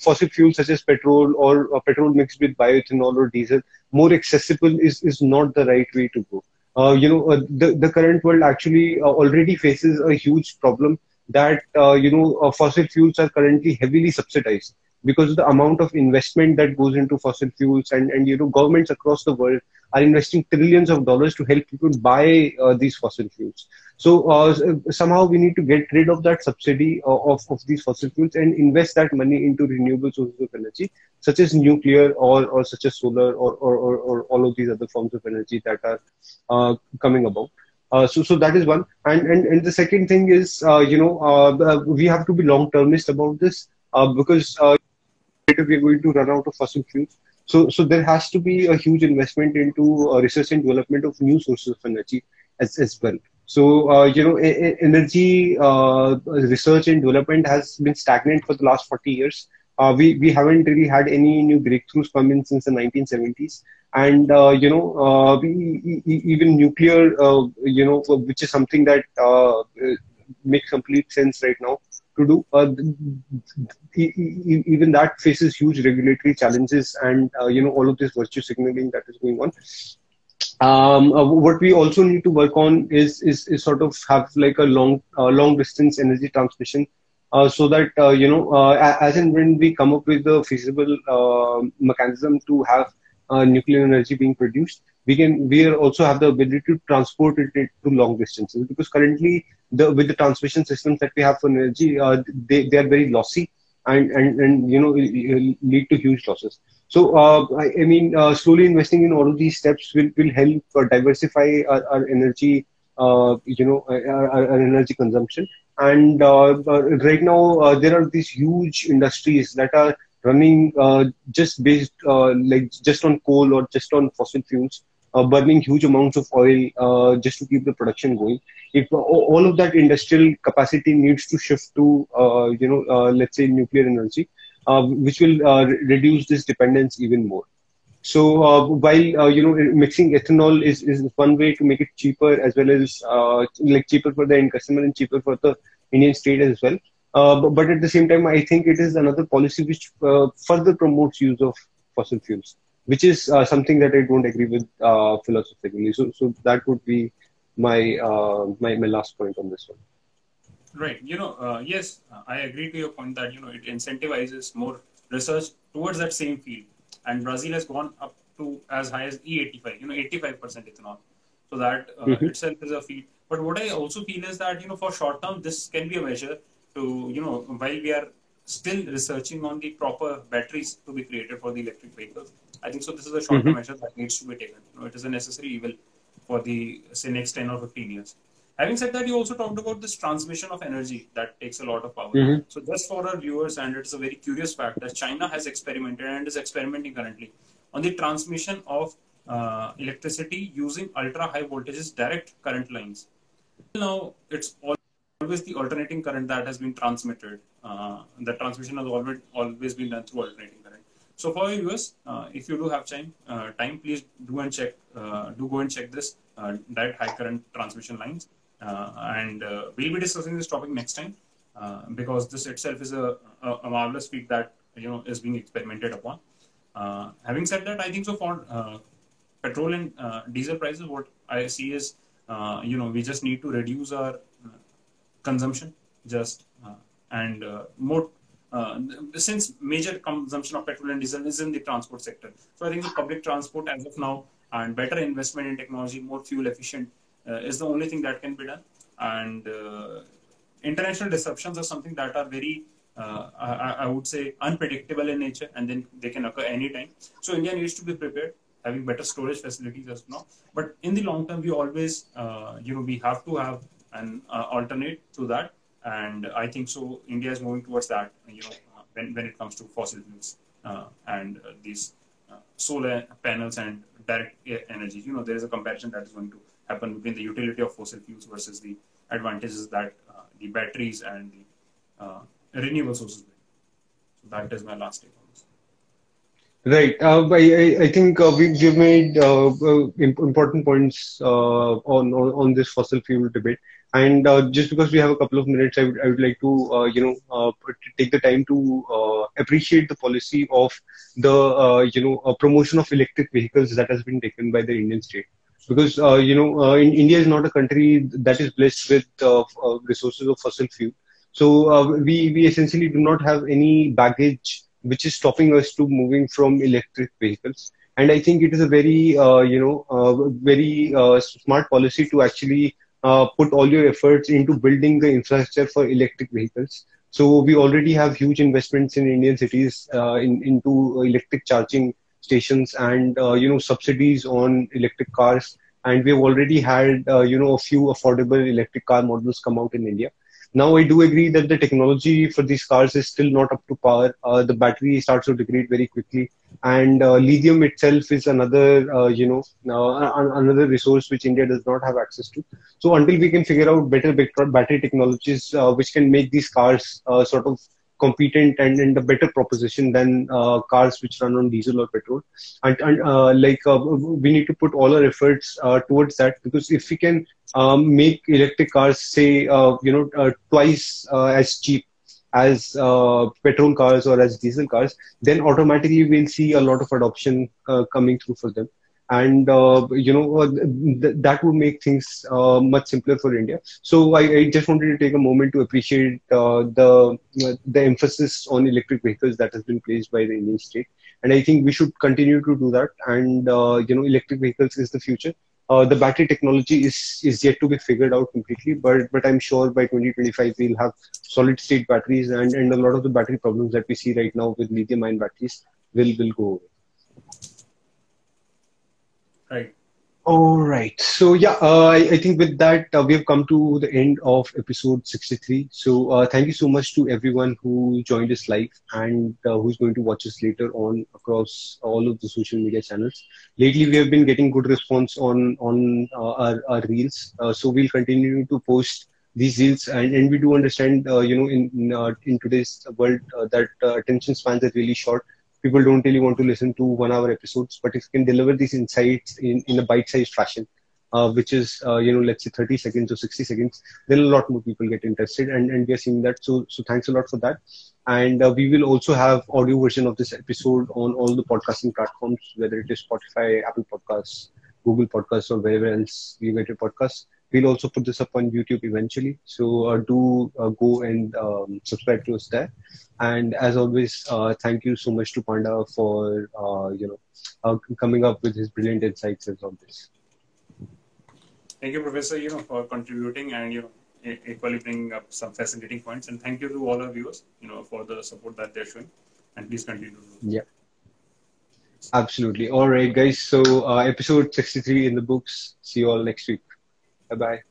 fossil fuels such as petrol or uh, petrol mixed with bioethanol or diesel more accessible is, is not the right way to go. Uh, you know, uh, the, the current world actually uh, already faces a huge problem that, you know, fossil fuels are currently heavily subsidized because of the amount of investment that goes into fossil fuels and, and you know governments across the world are investing trillions of dollars to help people buy these fossil fuels so uh, somehow we need to get rid of that subsidy of, of, of, these fossil fuels and invest that money into renewable sources of energy such as nuclear or, or such as solar or, or, or, or all of these other forms of energy that are uh, coming about uh, so, so that is one, and and, and the second thing is, uh, you know, uh, we have to be long termist about this because later we are going to run out of fossil fuels. So, so there has to be a huge investment into uh, research and development of new sources of energy as, as well. So, uh, you know, energy uh, research and development has been stagnant for the last 40 years. Uh, we, we haven't really had any new breakthroughs come in since the 1970s. And, uh, you know, uh, we, even nuclear, you know, which is something that makes complete sense right now to do. Uh, even that faces huge regulatory challenges, and uh, you know all of this virtue signaling that is going on. Um, uh, what we also need to work on is, is, is sort of have like a long uh, long distance energy transmission, uh, so that uh, you know as and when we come up with a feasible mechanism to have nuclear energy being produced, we can we also have the ability to transport it to long distances because currently the with the transmission systems that we have for energy uh, they, they are very lossy and, and and you know lead to huge losses so uh, I, I, mean uh, slowly investing in all of these steps will, will help uh, diversify our, our energy you know our, our, energy consumption and right now there are these huge industries that are running just based like just on coal or just on fossil fuels uh, burning huge amounts of oil uh, just to keep the production going. If uh, all of that industrial capacity needs to shift to, you know, let's say nuclear energy, Uh, which will uh, reduce this dependence even more. So uh, while you know mixing ethanol is, is one way to make it cheaper as well as like cheaper for the end customer and cheaper for the Indian state as well. But, but, at the same time, I think it is another policy which further promotes use of fossil fuels which is uh, something that I don't agree with uh, philosophically. So, so that would be my, uh, my my last point on this one. Right. You know, uh, yes, I agree to your point that you know it incentivizes more research towards that same field, and Brazil has gone up to as high as E85. You know, 85% ethanol. So that uh, Mhm. itself is a feat. But what I also feel is that you know for short term this can be a measure to you know while we are still researching on the proper batteries to be created for the electric vehicles. I think so. This is a short term measure that needs to be taken. You know, it is a necessary evil for the say next ten or fifteen years. Having said that, you also talked about this transmission of energy that takes a lot of power. Mhm. So just for our viewers, and it's a very curious fact that China has experimented and is experimenting currently on the transmission of uh, electricity using ultra high voltages direct current lines. Now it's always the alternating current that has been transmitted. Uh, the transmission has always always been done through alternating current. So for our viewers, uh, if you do have time, uh, time please do and check, uh, do go and check this uh, direct high current transmission lines, and uh, we'll be discussing this topic next time uh, because this itself is a, a, a marvelous feat that you know is being experimented upon. Uh, having said that, I think so for uh, petrol and uh, diesel prices, what I see is uh, you know we just need to reduce our uh, consumption just uh, and uh, more uh, since major consumption of petrol and diesel is in the transport sector so i think the public transport as of now and better investment in technology more fuel efficient uh, is the only thing that can be done. And uh, international disruptions are something that are very uh, I, I would say unpredictable in nature and then they can occur anytime. So india needs to be prepared having better storage facilities as now but in the long term we always uh, you know we have to have an uh, alternate to that. And i think so india is moving towards that you know uh, when, when it comes to fossil fuels uh, and uh, these uh, solar panels and direct energy. You know there is a comparison that is going to happen between the utility of fossil fuels versus the advantages that uh, the batteries and the uh, renewable sources bring so that is my last take Right. Uh, I, I- think uh, we, we've made uh, uh, important points on, on this fossil fuel debate. And just because we have a couple of minutes, I would, I would like to, you know, take the time to appreciate the policy of the, you know, promotion of electric vehicles that has been taken by the Indian state. Because, uh, you know, uh, in, India is not a country that is blessed with uh, uh, resources of fossil fuel. So uh, we, we essentially do not have any baggage which is stopping us to moving from electric vehicles. And I think it is a very, uh, you know, very smart policy to actually put all your efforts into building the infrastructure for electric vehicles. So we already have huge investments in Indian cities in, into electric charging stations and uh, you know subsidies on electric cars. And we've already had uh, you know a few affordable electric car models come out in India. Now I do agree that the technology for these cars is still not up to par. Uh, the battery starts to degrade very quickly, and uh, lithium itself is another, uh, you know, uh, another resource which India does not have access to. So until we can figure out better battery technologies which can make these cars sort of competent and, and a better proposition than uh, cars which run on diesel or petrol, and, and uh, like uh, we need to put all our efforts uh, towards that because if we can um, make electric cars say uh, you know uh, twice as cheap as petrol cars or as diesel cars then automatically we'll see a lot of adoption coming through for them and uh, you know uh, th- that would make things uh, much simpler for india. So I, I just wanted to take a moment to appreciate uh, the the emphasis on electric vehicles that has been placed by the indian state. And i think we should continue to do that. And uh, you know electric vehicles is the future. Uh, the battery technology is is yet to be figured out completely, but but I'm sure by 2025 we'll have solid state batteries and, and a lot of the battery problems that we see right now with lithium ion batteries will will go away. Right All right. So yeah, uh, I, I think with that uh, we have come to the end of episode 63. So uh, thank you so much to everyone who joined us live and uh, who's going to watch us later on across all of the social media channels. Lately, we have been getting good response on on uh, our, our reels. Uh, so we'll continue to post these reels, and, and we do understand, you know, in in, in today's world that attention spans are really short people don't really want to listen to one hour episodes but if you can deliver these insights in, in a bite-sized fashion uh, which is uh, you know let's say 30 seconds or 60 seconds then a lot more people get interested and, and we are seeing that. So so thanks a lot for that. And uh, we will also have audio version of this episode on all the podcasting platforms whether it is spotify apple podcasts google podcasts or wherever else you get your podcasts we'll also put this up on youtube eventually so uh, do uh, go and um, subscribe to us there and as always, uh, thank you so much to Panda for uh, you know uh, coming up with his brilliant insights as on this. Thank you, Professor, you know, for contributing and you know equally bringing up some fascinating points. And thank you to all our viewers, you know, for the support that they're showing. And please continue. to do. Yeah. Absolutely. All right, guys. So, uh, episode 63 in the books. See you all next week. Bye bye.